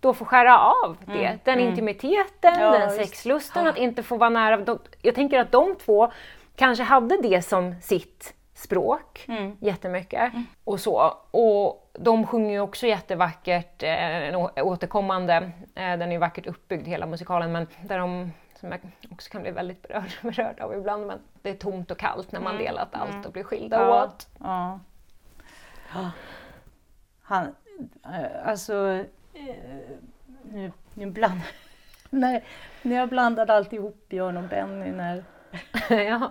då få skära av det. Den intimiteten, Mm, Ja, den sexlusten, att inte få vara nära. Jag tänker att de två kanske hade det som sitt språk Mm. jättemycket. Och så. Och de sjunger ju också jättevackert, eh, återkommande, eh, den är ju vackert uppbyggd hela musikalen, men där de som jag också kan bli väldigt berörd, (laughs) berörd av ibland, men det är tomt och kallt när man delat allt och blir skilda Mm. Ja. åt. Ja. Han, eh, alltså, eh, nu, nu blandar... (laughs) När, när jag blandade alltihop Björn och Benny när... (laughs) ja.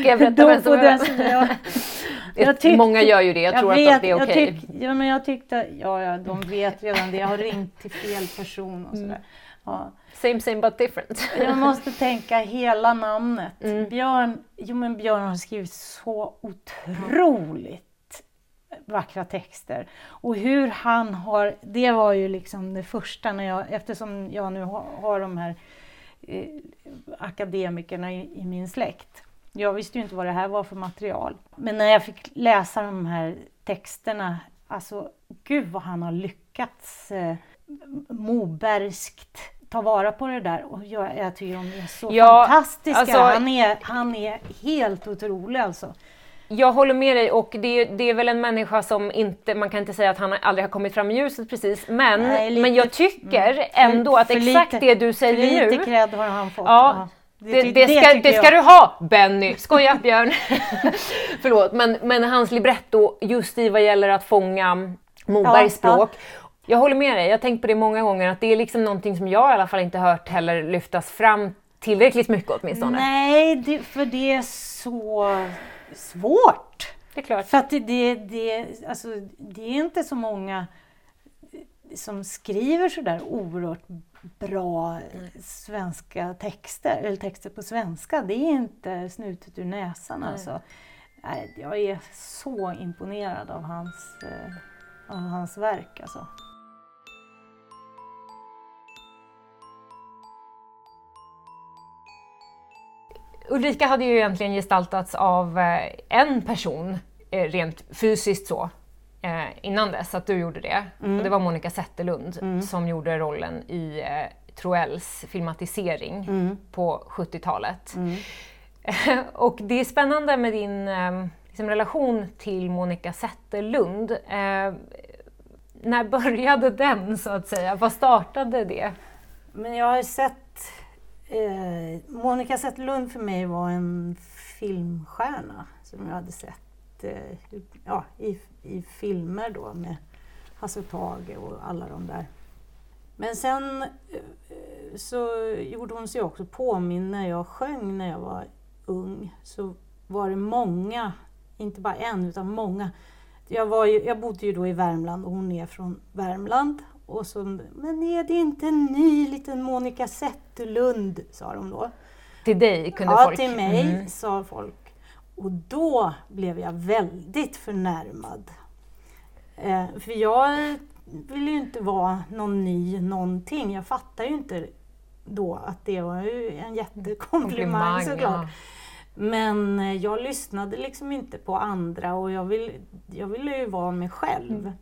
Ska jag berätta vem som är den som jag, (laughs) jag tyckte- Många gör ju det, jag, tror att det är okej. Jag tyck, ja, men jag tyckte... Ja, ja, de vet redan det. Jag har ringt till fel person Mm. och sådär. Ja. Same same but different. Jag (laughs) måste tänka hela namnet. Mm. Björn, jo men Björn har skrivit så otroligt vackra texter. Och hur han har, det var ju liksom det första när jag, eftersom jag nu har, har de här eh, akademikerna i, i min släkt. Jag visste ju inte vad det här var för material. Men när jag fick läsa de här texterna, alltså gud vad han har lyckats eh, Mobergskt ta vara på det där och jag, jag tycker de är så Ja, fantastiska. alltså- han, är, han är helt otrolig alltså. Jag håller med dig och det, det är väl en människa som inte, man kan inte säga att han aldrig har kommit fram i ljuset precis, men, Nej, lite- men jag tycker För- ändå att för exakt lite- det du säger Lite nu, cred har han fått. Ja, det, ty- det, ska, det ska du ha Benny! Skoja (laughs) Björn! (laughs) Förlåt, men, men hans libretto just i vad gäller att fånga Mobergs Ja, ja. språk. Jag håller med dig, jag har tänkt på det många gånger att det är liksom någonting som jag i alla fall inte hört heller lyftas fram tillräckligt mycket åtminstone. Nej, det, för det är så svårt. Det är klart. För att det, det, det, alltså, det är inte så många som skriver sådär oerhört bra svenska texter, eller texter på svenska. Det är inte snutet ur näsan alltså. Nej, jag är så imponerad av hans, eh, av hans verk alltså. Ulrika hade ju egentligen gestaltats av eh, en person eh, rent fysiskt så eh, innan dess att du gjorde det. Och det var Monica Zetterlund som gjorde rollen i Troells filmatisering på 70-talet. (laughs) och det är spännande med din liksom relation till Monica Zetterlund. Eh, när började den så att säga? Vad startade det? Men jag har sett... Eh, Monica Zetterlund för mig var en filmstjärna som jag hade sett eh, ja, i, i filmer då med Hasse och Tage och alla de där. Men sen eh, så gjorde hon sig också påminn när jag sjöng när jag var ung. Så var det många, inte bara en utan många. Jag, var ju, jag bodde ju då i Värmland och hon är från Värmland. Och så, men är det inte en ny liten Monica Zetterlund, sa de då. Till dig kunde Ja, folk... till mig, Mm. sa folk. Och då blev jag väldigt förnärmad. Eh, för jag ville ju inte vara någon ny någonting. Jag fattar ju inte då att det var ju en jättekomplimang såklart. ja. Men eh, jag lyssnade liksom inte på andra och jag, vill, jag ville ju vara mig själv. Mm.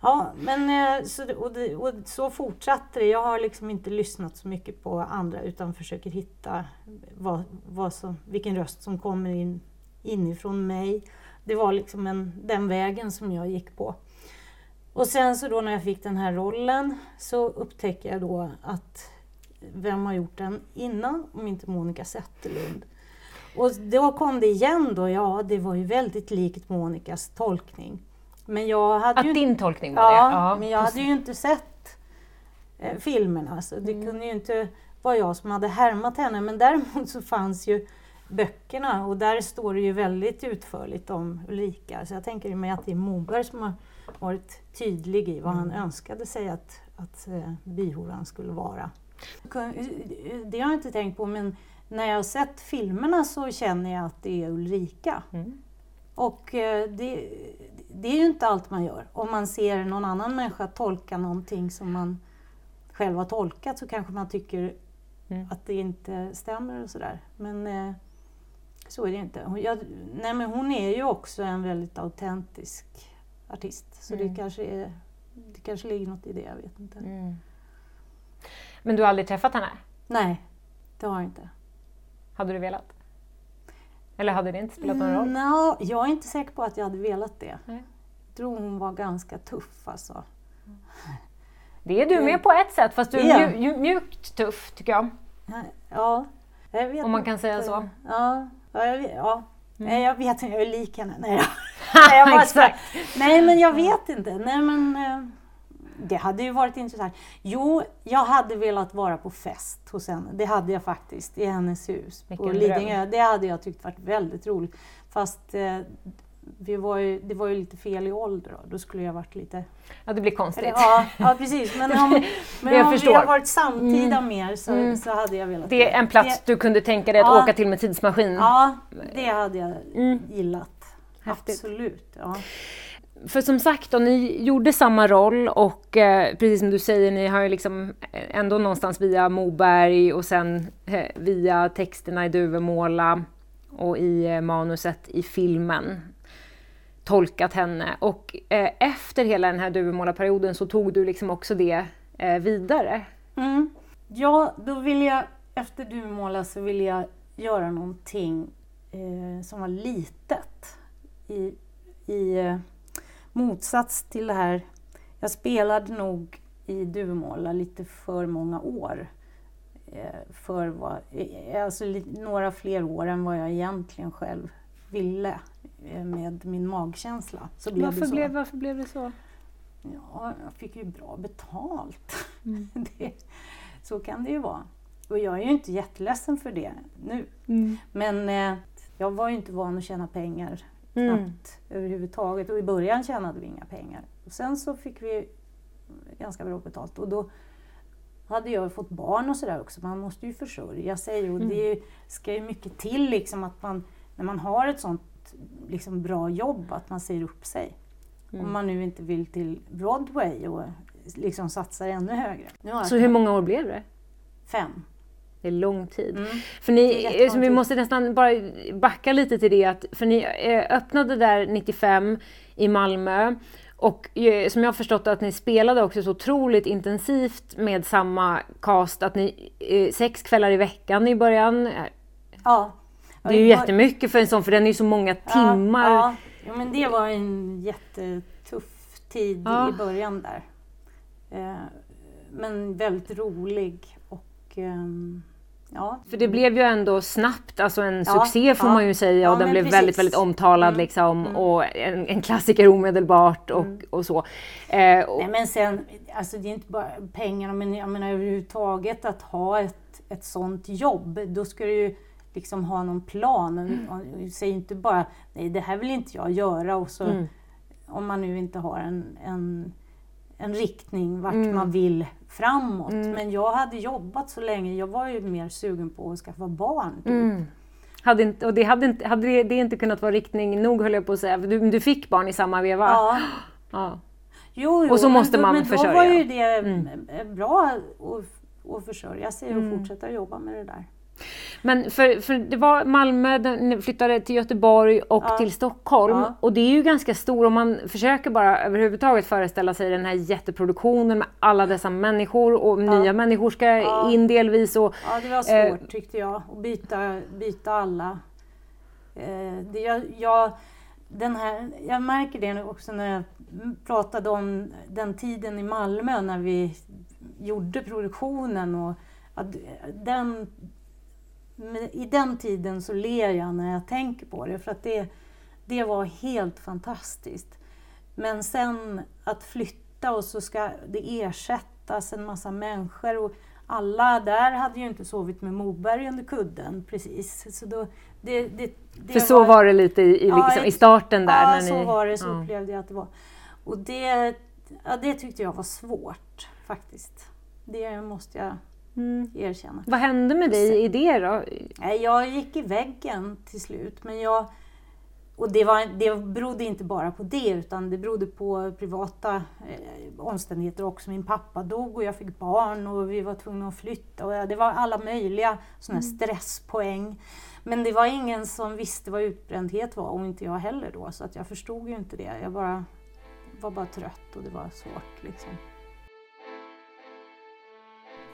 Ja, men eh, så, och, det, och så fortsatte det. Jag har liksom inte lyssnat så mycket på andra utan försöker hitta vad, vad som, vilken röst som kommer in inifrån mig. Det var liksom en, den vägen som jag gick på. Och sen så då när jag fick den här rollen så upptäcker jag då att vem har gjort den innan om inte Monica Zetterlund? Och då kom det igen då, ja det var ju väldigt likt Monicas tolkning. Men jag hade ju Att inte- din tolkning var Ja, det? men jag hade ju inte sett eh, filmerna så det Mm. kunde ju inte vara jag som hade härmat henne. Men däremot så fanns ju böckerna och där står det ju väldigt utförligt om Ulrika. Så jag tänker mig att det är Moberg som har varit tydlig i vad han Mm. önskade sig att, att eh, bihoran skulle vara. Det har jag inte tänkt på men när jag har sett filmerna så känner jag att det är Ulrika. Mm. Och eh, det, det är ju inte allt man gör. Om man ser någon annan människa tolka någonting som man själv har tolkat så kanske man tycker Mm. att det inte stämmer och sådär. Men eh, så är det inte. Hon, jag, nej, men hon är ju också en väldigt autentisk artist. Så Mm. det, kanske är, det kanske ligger något i det, jag vet inte. Mm. Men du har aldrig träffat henne? Nej, det har jag inte. Hade du velat? Eller hade det inte spelat någon roll? Nå, jag är inte säker på att jag hade velat det. Nej. Jag tror hon var ganska tuff alltså. Det är du med på ett sätt, fast du är Ja. mju- mju- mjukt tuff tycker jag. Ja, jag vet Om man inte. kan säga så. Ja, ja, jag vet, ja. Mm. Jag vet inte, jag är lik henne. Nej, jag, (laughs) nej, jag bara. Nej, men jag vet inte. Nej, men eh, det hade ju varit intressant. Jo, jag hade velat vara på fest hos henne. Det hade jag faktiskt, i hennes hus på Vilken Lidingö. Det hade jag tyckt varit väldigt roligt. Fast eh, vi var ju, det var ju lite fel i ålder då. Då skulle jag varit lite... Ja, det blir konstigt. Ja, ja, precis. Men om, (laughs) men Jag om vi har varit samtida mer så, så hade jag velat Det är en plats Det- du kunde tänka dig att Ja. åka till med tidsmaskin. Ja, det hade jag Mm. gillat. Häftigt. Absolut. Ja. För som sagt, då, ni gjorde samma roll och eh, precis som du säger, ni har ju liksom eh, ändå någonstans via Moberg och sen eh, via texterna i Duvemåla och i eh, manuset i filmen tolkat henne. Och eh, efter hela den här Duvemåla-perioden så tog du liksom också det eh, vidare. Mm. Ja, då vill jag, efter Duvemåla så vill jag göra någonting eh, som var litet. I, i eh, motsats till det här, jag spelade nog i Duvemåla lite för många år. Eh, för vad, eh, alltså några fler år än vad jag egentligen själv ville eh, med min magkänsla. Så blev det så. varför blev det så? Ja, jag fick ju bra betalt. (laughs) det, så kan det ju vara. Och jag är ju inte jätteledsen för det nu. Men eh, jag var ju inte van att tjäna pengar knappt överhuvudtaget. Och i början tjänade vi inga pengar. Och sen så fick vi ganska bra betalt. Och då hade jag fått barn och sådär också. Man måste ju försörja sig och det ska ju mycket till liksom att man, när man har ett sånt liksom bra jobb, att man säger upp sig. Om man nu inte vill till Broadway och liksom satsar ännu högre. Så hur många år blev det? fem. Det är lång tid. Mm. För ni, så vi måste nästan bara backa lite till det att, för ni eh, öppnade där 95 i Malmö och eh, som jag har förstått att ni spelade också så otroligt intensivt med samma cast att ni, eh, sex kvällar i veckan i början. Ja. Det är ju jättemycket för en sån, för den är ju så många timmar. Ja, ja. men det var en jättetuff tid Ja. i början där. Men väldigt rolig och ehm, ja. För det blev ju ändå snabbt alltså en Ja, succé får ja. man ju säga och den blev precis. väldigt, väldigt omtalad Mm, liksom mm. och en, en klassiker omedelbart och, och så. Eh, och, Nej men sen, alltså det är inte bara pengarna, men jag menar överhuvudtaget att ha ett, ett sånt jobb, då ska du ju liksom ha någon plan. Och, säg inte bara, nej det här vill inte jag göra och så, Mm. om man nu inte har en, en, en riktning vart Mm. man vill framåt. Mm. Men jag hade jobbat så länge, jag var ju mer sugen på att skaffa barn. Typ. Mm. Hade inte, och det hade, inte, hade det, inte kunnat vara riktning nog höll jag på att säga, du, du fick barn i samma veva. Ja. Ja. Jo, jo, Och så men måste då, man men då försörja. var ju det Mm. bra att, att försörja sig och Mm. fortsätta jobba med det där. Men för, för det var Malmö, den- flyttade till Göteborg och Ja. till Stockholm. Ja. Och det är ju ganska stor, om man försöker bara överhuvudtaget föreställa sig den här jätteproduktionen med alla dessa människor och Ja. nya människor ska in delvis. Och, Ja, det var Eh, svårt tyckte jag, att byta, byta alla. Eh, det, jag, jag, den här, jag märker det nu också när jag pratade om den tiden i Malmö när vi gjorde produktionen. Och den, men I den tiden så ler jag när jag tänker på det för att det, det var helt fantastiskt. Men sen att flytta och så ska det ersättas en massa människor. Och alla där hade ju inte sovit med Moberg under kudden precis. Så då, det, det, det för så var det lite i, i, Ja, liksom, i i- starten där. Ja, när så ni, var det. Så ja. upplevde jag att det var. Och det, ja, det tyckte jag var svårt faktiskt. Det måste jag Mm. erkänna. Vad hände med dig i det då? Jag gick i väggen till slut. Men jag, och det, var, det berodde inte bara på det utan det berodde på privata eh, omständigheter också. Min pappa dog och jag fick barn och vi var tvungna att flytta. Och det var alla möjliga såna här stresspoäng. Men det var ingen som visste vad utbrändhet var och inte jag heller då. Så att jag förstod ju inte det. Jag bara, var bara trött och det var svårt. Liksom.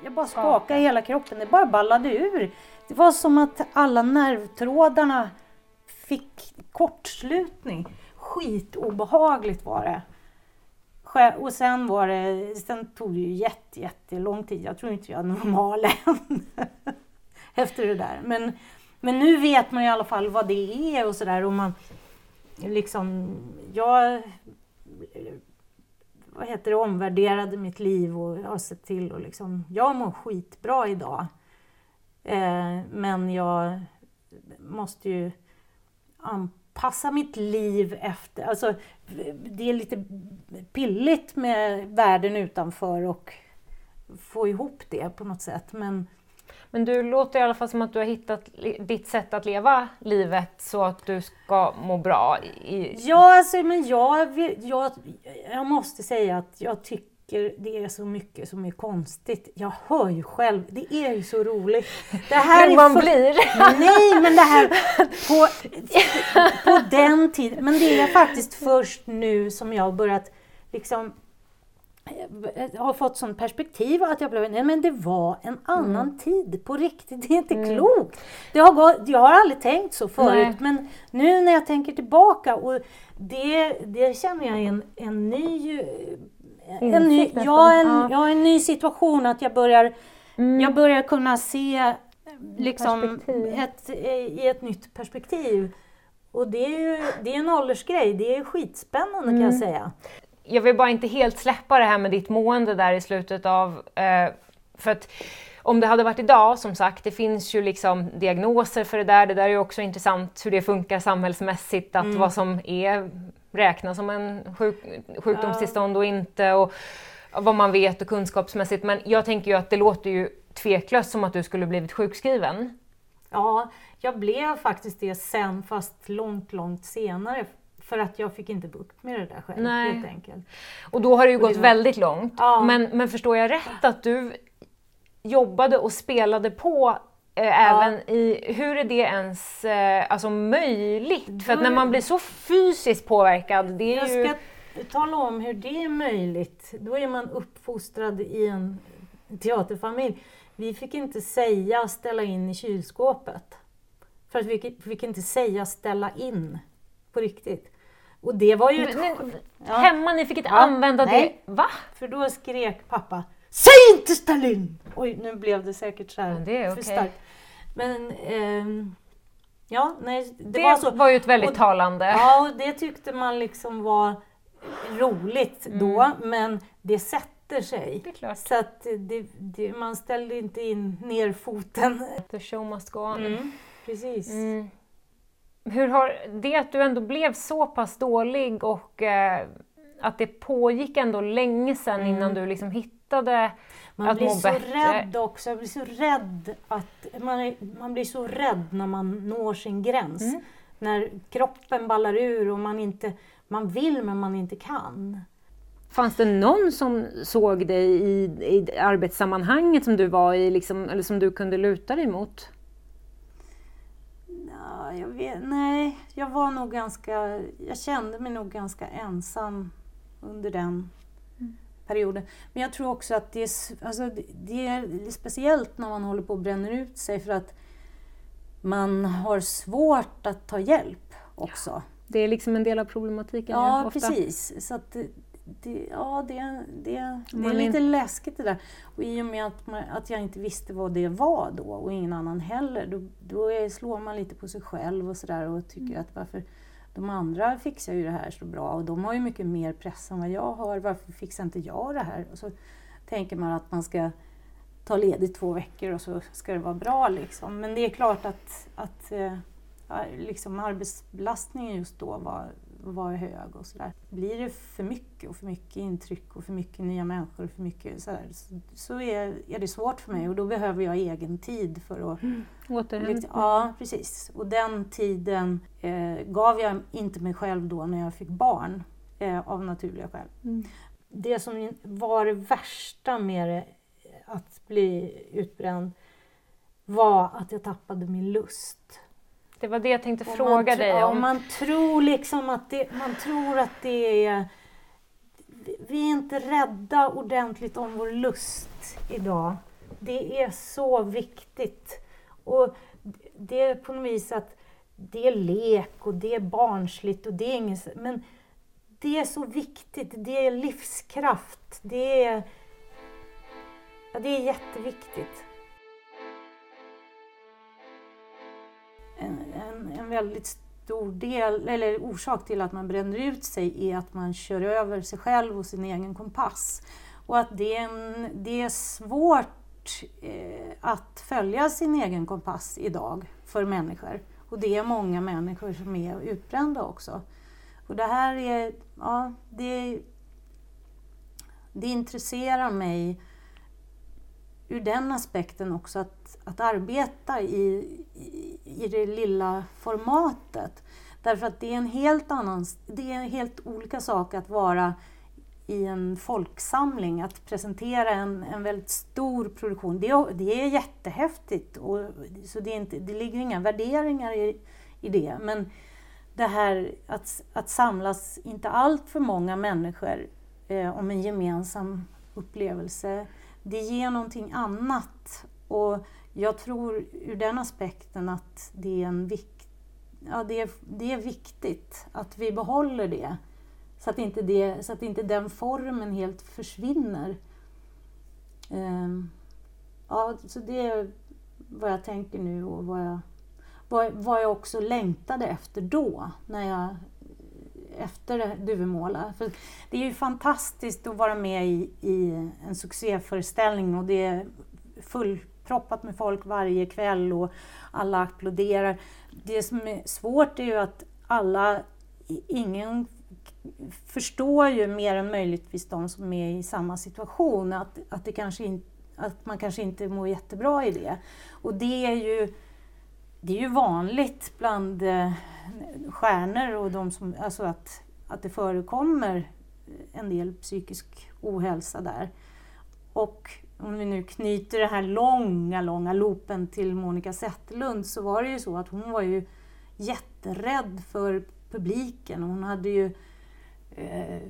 Jag bara skakade hela kroppen, det bara ballade ur. Det var som att alla nervtrådarna fick kortslutning. Skitobehagligt var det. Och sen var det, sen tog det ju jätte, jättelång tid. Jag tror inte jag är normal (laughs) än. Efter det där. Men, men nu vet man i alla fall vad det är och sådär. Och man liksom, jag vad heter det, omvärderade mitt liv och har sett till och liksom, jag mår skitbra idag. Eh, men jag måste ju anpassa mitt liv efter, alltså det är lite pilligt med världen utanför och få ihop det på något sätt. Men men du låter i alla fall som att du har hittat ditt sätt att leva livet så att du ska må bra. I, Ja, alltså, men jag, jag, jag måste säga att jag tycker det är så mycket som är konstigt. Jag hör ju själv, det är ju så roligt. Det här Men man för- blir. Nej, men det här (laughs) på, på den tiden. Men det är faktiskt först nu som jag har börjat liksom har fått sån perspektiv att jag blev, nej men det var en annan tid på riktigt. Det är inte klokt. Det har gått, jag har aldrig tänkt så förut Nej. men nu när jag tänker tillbaka och det, det känner jag är en, en ny en ny, Insikt nästan. ja, en, Ja. ja, en ny situation att jag börjar, Mm. jag börjar kunna se liksom Perspektiv. ett, i ett nytt perspektiv. Och det är ju det är en åldersgrej, det är skitspännande kan Mm. jag säga. Jag vill bara inte helt släppa det här med ditt mående där i slutet av... Eh, för att om det hade varit idag, som sagt, det finns ju liksom diagnoser för det där. Det där är ju också intressant hur det funkar samhällsmässigt, att vad som är räknas som en sjuk, sjukdomstillstånd och inte. Och vad man vet och kunskapsmässigt. Men jag tänker ju att det låter ju tveklöst som att du skulle blivit sjukskriven. Ja, jag blev faktiskt det sen fast långt, långt senare. För att jag fick inte bukt med det där själv Nej. helt enkelt. Och då har det ju Och det gått var- väldigt långt. Ja. Men, men förstår jag rätt att du jobbade och spelade på eh, även i, hur är det ens eh, alltså möjligt? För att när man blir så fysiskt påverkad, det är Jag ju... ska tala om hur det är möjligt. Då är man uppfostrad i en teaterfamilj. Vi fick inte säga ställa in i kylskåpet. För att vi fick inte säga ställa in på riktigt. Och det var ju... ett Men- men Hemma, ni fick inte Ja, använda nej. det. Va? För då skrek pappa Säg inte ställ in! Oj, nu blev det säkert så här det är för starkt. Men ehm, ja, nej, det, Det, var så. var ju ett väldigt Och- talande. Ja, och det tyckte man liksom var roligt då, men det sätter sig. Mm. Det är klart. Så att det, det, man ställde inte in ner foten. The show must go on. Precis. Mm. Hur har det att du ändå blev så pass dålig och eh, att det pågick ändå länge sedan innan du liksom hittade Man att blir må så bättre? rädd också. Jag blir så rädd att man, är, man blir så rädd när man når sin gräns. Mm. När kroppen ballar ur och man inte man vill men man inte kan. Fanns det någon som såg dig i, i arbetssammanhanget som du var i, liksom, eller som du kunde luta dig mot? Ja, jag vet, nej, jag var nog ganska, jag kände mig nog ganska ensam under den perioden. Men jag tror också att det är, alltså, det- är speciellt när man håller på och bränner ut sig för att man har svårt att ta hjälp också. Det är liksom en del av problematiken. Ja, ofta. precis. Så att det, ja, det, det, det är lite läskigt det där. Och i och med att, man, att jag inte visste vad det var då och ingen annan heller, då, då är, slår man lite på sig själv och sådär och tycker att varför de andra fixar ju det här så bra och de har ju mycket mer press än vad jag har. Varför fixar inte jag det här? Och så tänker man att man ska ta ledigt två veckor och så ska det vara bra liksom. Men det är klart att, att eh, liksom arbetsbelastningen just då var, var hög och sådär. Blir det för mycket och för mycket intryck och för mycket nya människor och för mycket sådär, så, så är, är det svårt för mig och då behöver jag egen tid för att Återhämtning. Ja, precis. Och den tiden eh, gav jag inte mig själv då när jag fick barn, eh, av naturliga skäl. Mm. Det som var det värsta med det, att bli utbränd var att jag tappade min lust. Det var det jag tänkte Och fråga dig ja, om. man tror liksom att det, man tror att det är... vi- Vi är inte rädda ordentligt om vår lust idag. Det är så viktigt. Och det är på något vis att det är lek och det är barnsligt och det är inget... Men det är så viktigt. Det är livskraft. Det är... Ja, det är jätteviktigt. Väldigt stor del, eller orsak till att man bränner ut sig är att man kör över sig själv och sin egen kompass. Och att det är, en, det är svårt eh, att följa sin egen kompass idag för människor. Och det är många människor som är utbrända också. Och det här är, ja, det, det intresserar mig ur den aspekten också att, att arbeta i, i, i det lilla formatet. Därför att det är en helt annan, det är en helt olika sak att vara i en folksamling, att presentera en, en väldigt stor produktion. Det, är- det är jättehäftigt, och, så det, är inte, det ligger inga värderingar i, i det. Men det här att, att samlas, inte allt för många människor, eh, om en gemensam upplevelse, det ger någonting annat. Och jag tror ur den aspekten att det är, en vik- ja, det är, det är viktigt att vi behåller det. Så att inte, det, så att inte den formen helt försvinner. Ehm, ja, så det är vad jag tänker nu och vad jag, vad, vad jag också längtade efter då, när jag, efter Duvemåla. För det är ju fantastiskt att vara med i, i en succéföreställning och det är fullproppat med folk varje kväll och alla applåderar. Det som är svårt är ju att alla, ingen förstår ju mer än möjligtvis de som är i samma situation att, att, det kanske in, att man kanske inte mår jättebra i det. Och det är ju, det är ju vanligt bland eh, stjärnor och de som, alltså att, att det förekommer en del psykisk ohälsa där. Och om vi nu knyter den här långa, långa loopen till Monica Zetterlund så var det ju så att hon var ju jätterädd för publiken. Hon hade ju eh,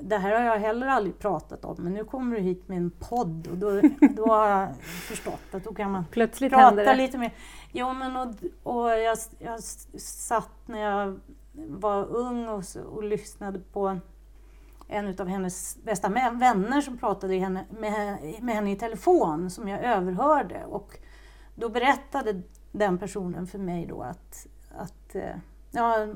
det här har jag heller aldrig pratat om, men nu kommer du hit med en podd och då, då har jag förstått att då kan man Plötsligt prata lite mer. Jo, men och, och jag, jag satt när jag var ung och, och lyssnade på en av hennes bästa vänner som pratade henne, med, med henne i telefon som jag överhörde. Och då berättade den personen för mig då att, att eh, ja,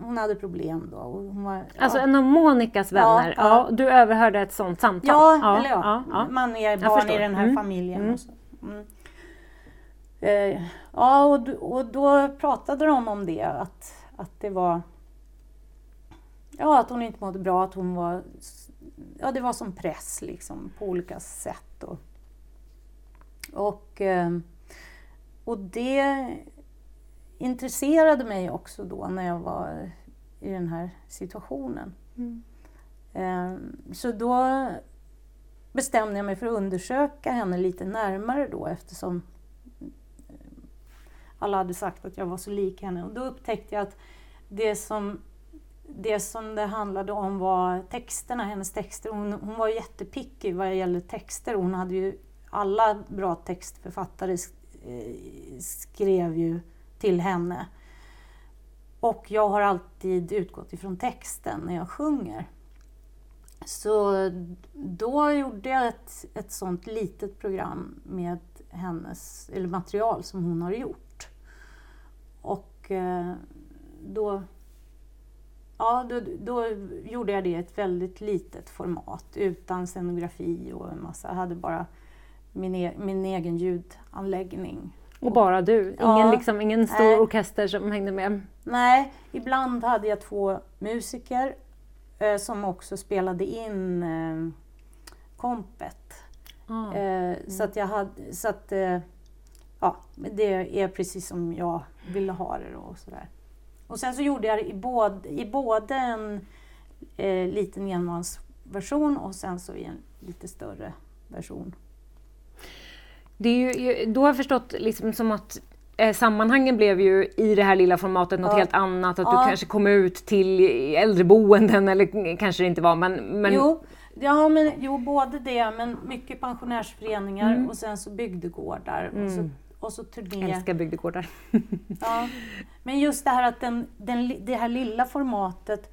hon hade problem då. Och hon var, Alltså ja. en av Monikas Ja, vänner, ja, ja. du överhörde ett sånt samtal? Ja, eller ja. ja, ja. Man är barn i den här Mm. familjen. Mm. Och så. Mm. Eh, ja, och, och då pratade de om det, att, att det var... Ja, att hon inte mådde bra, att hon var... Ja, det var som press liksom på olika sätt. Och, och, eh, och det intresserade mig också då när jag var i den här situationen. Eh, Så då bestämde jag mig för att undersöka henne lite närmare då eftersom eh, alla hade sagt att jag var så lik henne. Och då upptäckte jag att det som det som det handlade om var texterna, hennes texter. Hon, hon var jättepicky vad gäller texter. Hon hade ju, alla bra textförfattare eh, skrev ju till henne. Och jag har alltid utgått ifrån texten när jag sjunger. Så då gjorde jag ett, ett sånt litet program med hennes, eller material som hon har gjort. Och eh, då, ja, då, då gjorde jag det i ett väldigt litet format utan scenografi och en massa. Jag hade bara min, e, min egen ljudanläggning. Och bara du? Ingen, Ja. liksom, ingen stor Nej. orkester som hängde med? Nej, ibland hade jag två musiker eh, som också spelade in eh, kompet. Ah. Eh, Så att jag hade, så att eh, ja, det är precis som jag ville ha det då och sådär. Och sen så gjorde jag det i både, i både en eh, liten enmansversion och sen så i en lite större version. Det är ju, då har jag förstått liksom som att eh, sammanhangen blev ju i det här lilla formatet något Ja. helt annat. Att Ja. du kanske kom ut till äldreboenden eller kanske det inte var men... men Jo, ja, men, jo, både det men mycket pensionärsföreningar Mm. och sen så bygdegårdar och så, och så turné. älskar bygdegårdar. (laughs) Ja. Men just det här att den, den, det här lilla formatet.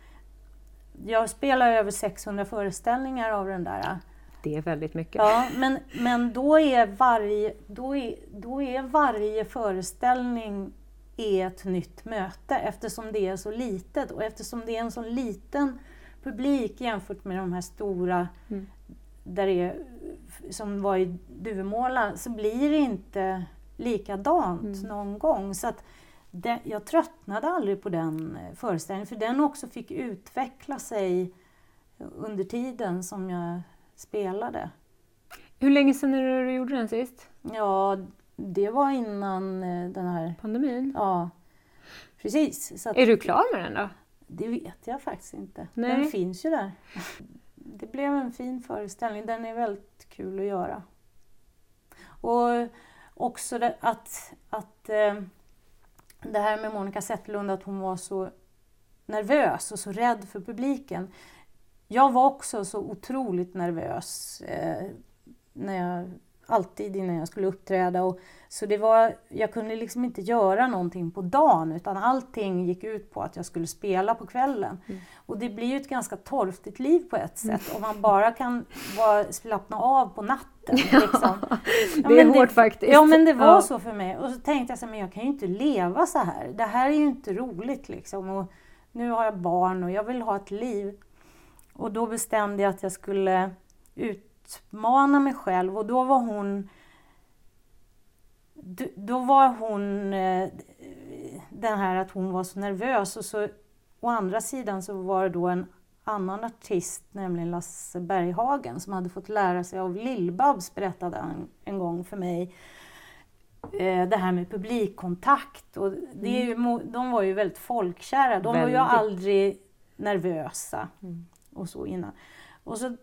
Jag spelar över 600 föreställningar av den där. Det är väldigt mycket. Ja, men, men då, är varje, då, är, då är varje föreställning är ett nytt möte eftersom det är så litet och eftersom det är en så liten publik jämfört med de här stora där det är, som var i Duvemåla så blir det inte likadant någon gång. Så att det, jag tröttnade aldrig på den eh, föreställningen för den också fick utveckla sig under tiden som jag spelade. Hur länge sedan är det du gjorde den sist? Ja, det var innan eh, den här... Pandemin? Ja, precis. Att, Är du klar med den då? Det vet jag faktiskt inte. Nej. Den finns ju där. Det blev en fin föreställning. Den är väldigt kul att göra. Och också det, att, att eh, det här med Monica Zetterlund, att hon var så nervös och så rädd för publiken. Jag var också så otroligt nervös eh, när jag, alltid innan jag skulle uppträda. Och, så det var, jag kunde liksom inte göra någonting på dagen utan allting gick ut på att jag skulle spela på kvällen. Och det blir ju ett ganska torftigt liv på ett sätt om man bara kan vara, slappna av på natten. (laughs) Liksom. Ja, Det är hårt faktiskt. Ja men det var Ja. så för mig. Och så tänkte jag så här, men jag kan ju inte leva så här. Det här är ju inte roligt liksom. Och nu har jag barn och jag vill ha ett liv. Och då bestämde jag att jag skulle utmana mig själv och då var hon då var hon eh, den här att hon var så nervös och så å andra sidan så var det då en annan artist, nämligen Lasse Berghagen som hade fått lära sig av Lill-Babs berättade han en gång för mig eh, det här med publikkontakt. Och det är ju, mo- de var ju väldigt folkkära. De var ju Väldigt. aldrig nervösa och så innan. Och så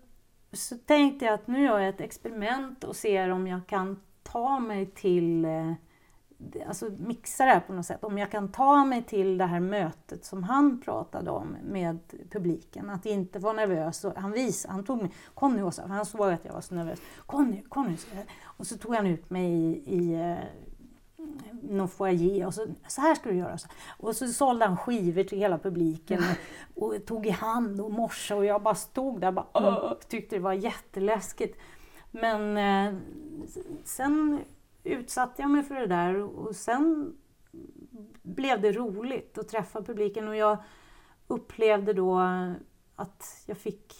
så tänkte jag att nu gör jag ett experiment och ser om jag kan ta mig till eh, alltså mixa det här på något sätt. Om jag kan ta mig till det här mötet som han pratade om med publiken. Att inte vara nervös. Och han, visade. han tog mig, kom nu Åsa, han såg att jag var så nervös. Kom nu, kom nu. Och så tog han ut mig i, i eh, någon foajé och så, så här ska du göra. Och så sålde han skivor till hela publiken och, och tog i hand och morsade och jag bara stod där och bara, mm. tyckte det var jätteläskigt. Men eh, sen utsatte jag mig för det där och sen blev det roligt att träffa publiken och jag upplevde då att jag fick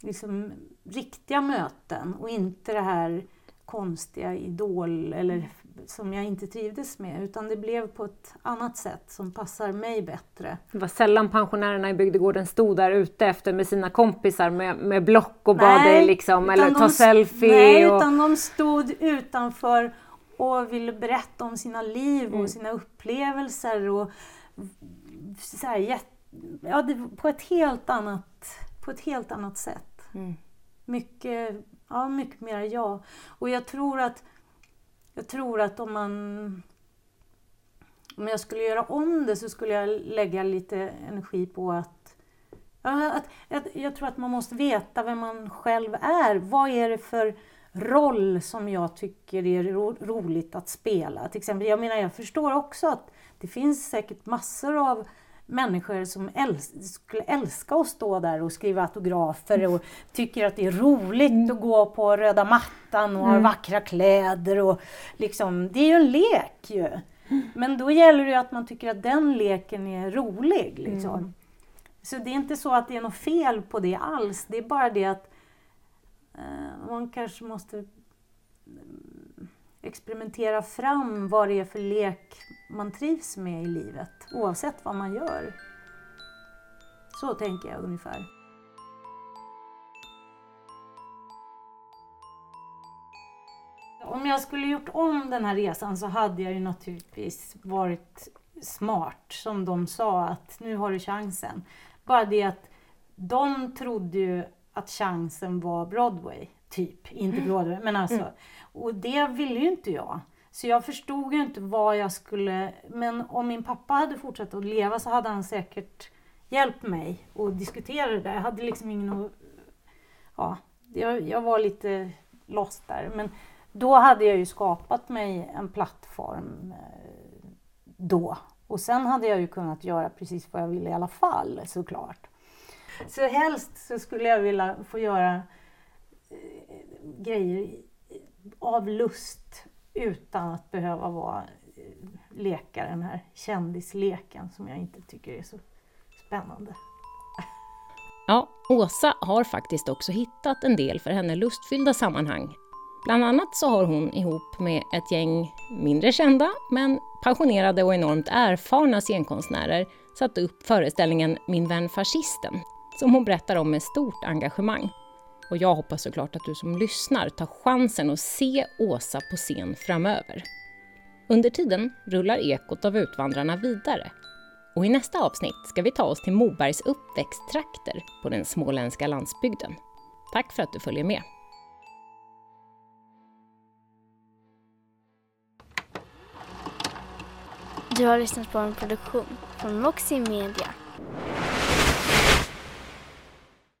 liksom riktiga möten och inte det här konstiga idol eller som jag inte trivdes med utan det blev på ett annat sätt som passar mig bättre. Det var sällan pensionärerna i bygdegården stod där ute efter med sina kompisar med, med block och bad dig liksom, eller ta selfie. Nej, och... utan de stod utanför och ville berätta om sina liv och mm. sina upplevelser. Och så här, ja, det, på, ett helt annat, på ett helt annat sätt. Mm. Mycket, ja, mycket mer ja. Och jag tror att, jag tror att om man om jag skulle göra om det så skulle jag lägga lite energi på att, att, att jag tror att man måste veta vem man själv är. Vad är det för roll som jag tycker är ro roligt att spela. Till exempel, jag menar, jag förstår också att det finns säkert massor av människor som äls skulle älska att stå där och skriva autografer och tycker att det är roligt mm. att gå på röda mattan och mm. ha vackra kläder. Och liksom, det är ju en lek ju. Men då gäller det att man tycker att den leken är rolig. Liksom. Mm. Så det är inte så att det är något fel på det alls. Det är bara det att Eh, man kanske måste mm, experimentera fram vad det är för lek man trivs med i livet, oavsett vad man gör. Så tänker jag ungefär. Om jag skulle gjort om den här resan så hade jag ju naturligtvis varit smart, som de sa att nu har du chansen. Bara det att de trodde ju att chansen var Broadway, typ. Inte mm. Broadway, men alltså. Mm. Och det ville ju inte jag. Så jag förstod ju inte vad jag skulle... Men om min pappa hade fortsatt att leva så hade han säkert hjälpt mig att diskutera det där. Jag hade liksom ingen... Ja, jag, jag var lite lost där. Men då hade jag ju skapat mig en plattform eh, då. Och sen hade jag ju kunnat göra precis vad jag ville i alla fall såklart. Så helst så skulle jag vilja få göra eh, grejer av lust utan att behöva vara eh, leka den här kändisleken som jag inte tycker är så spännande. (laughs) Ja, Åsa har faktiskt också hittat en del för henne lustfyllda sammanhang. Bland annat så har hon ihop med ett gäng mindre kända men passionerade och enormt erfarna scenkonstnärer satt upp föreställningen Min vän fascisten som hon berättar om med stort engagemang. Och jag hoppas såklart att du som lyssnar tar chansen att se Åsa på scen framöver. Under tiden rullar Ekot av Utvandrarna vidare. Och i nästa avsnitt ska vi ta oss till Mobergs uppväxttrakter på den småländska landsbygden. Tack för att du följer med. Du har lyssnat på en produktion från Moxie Media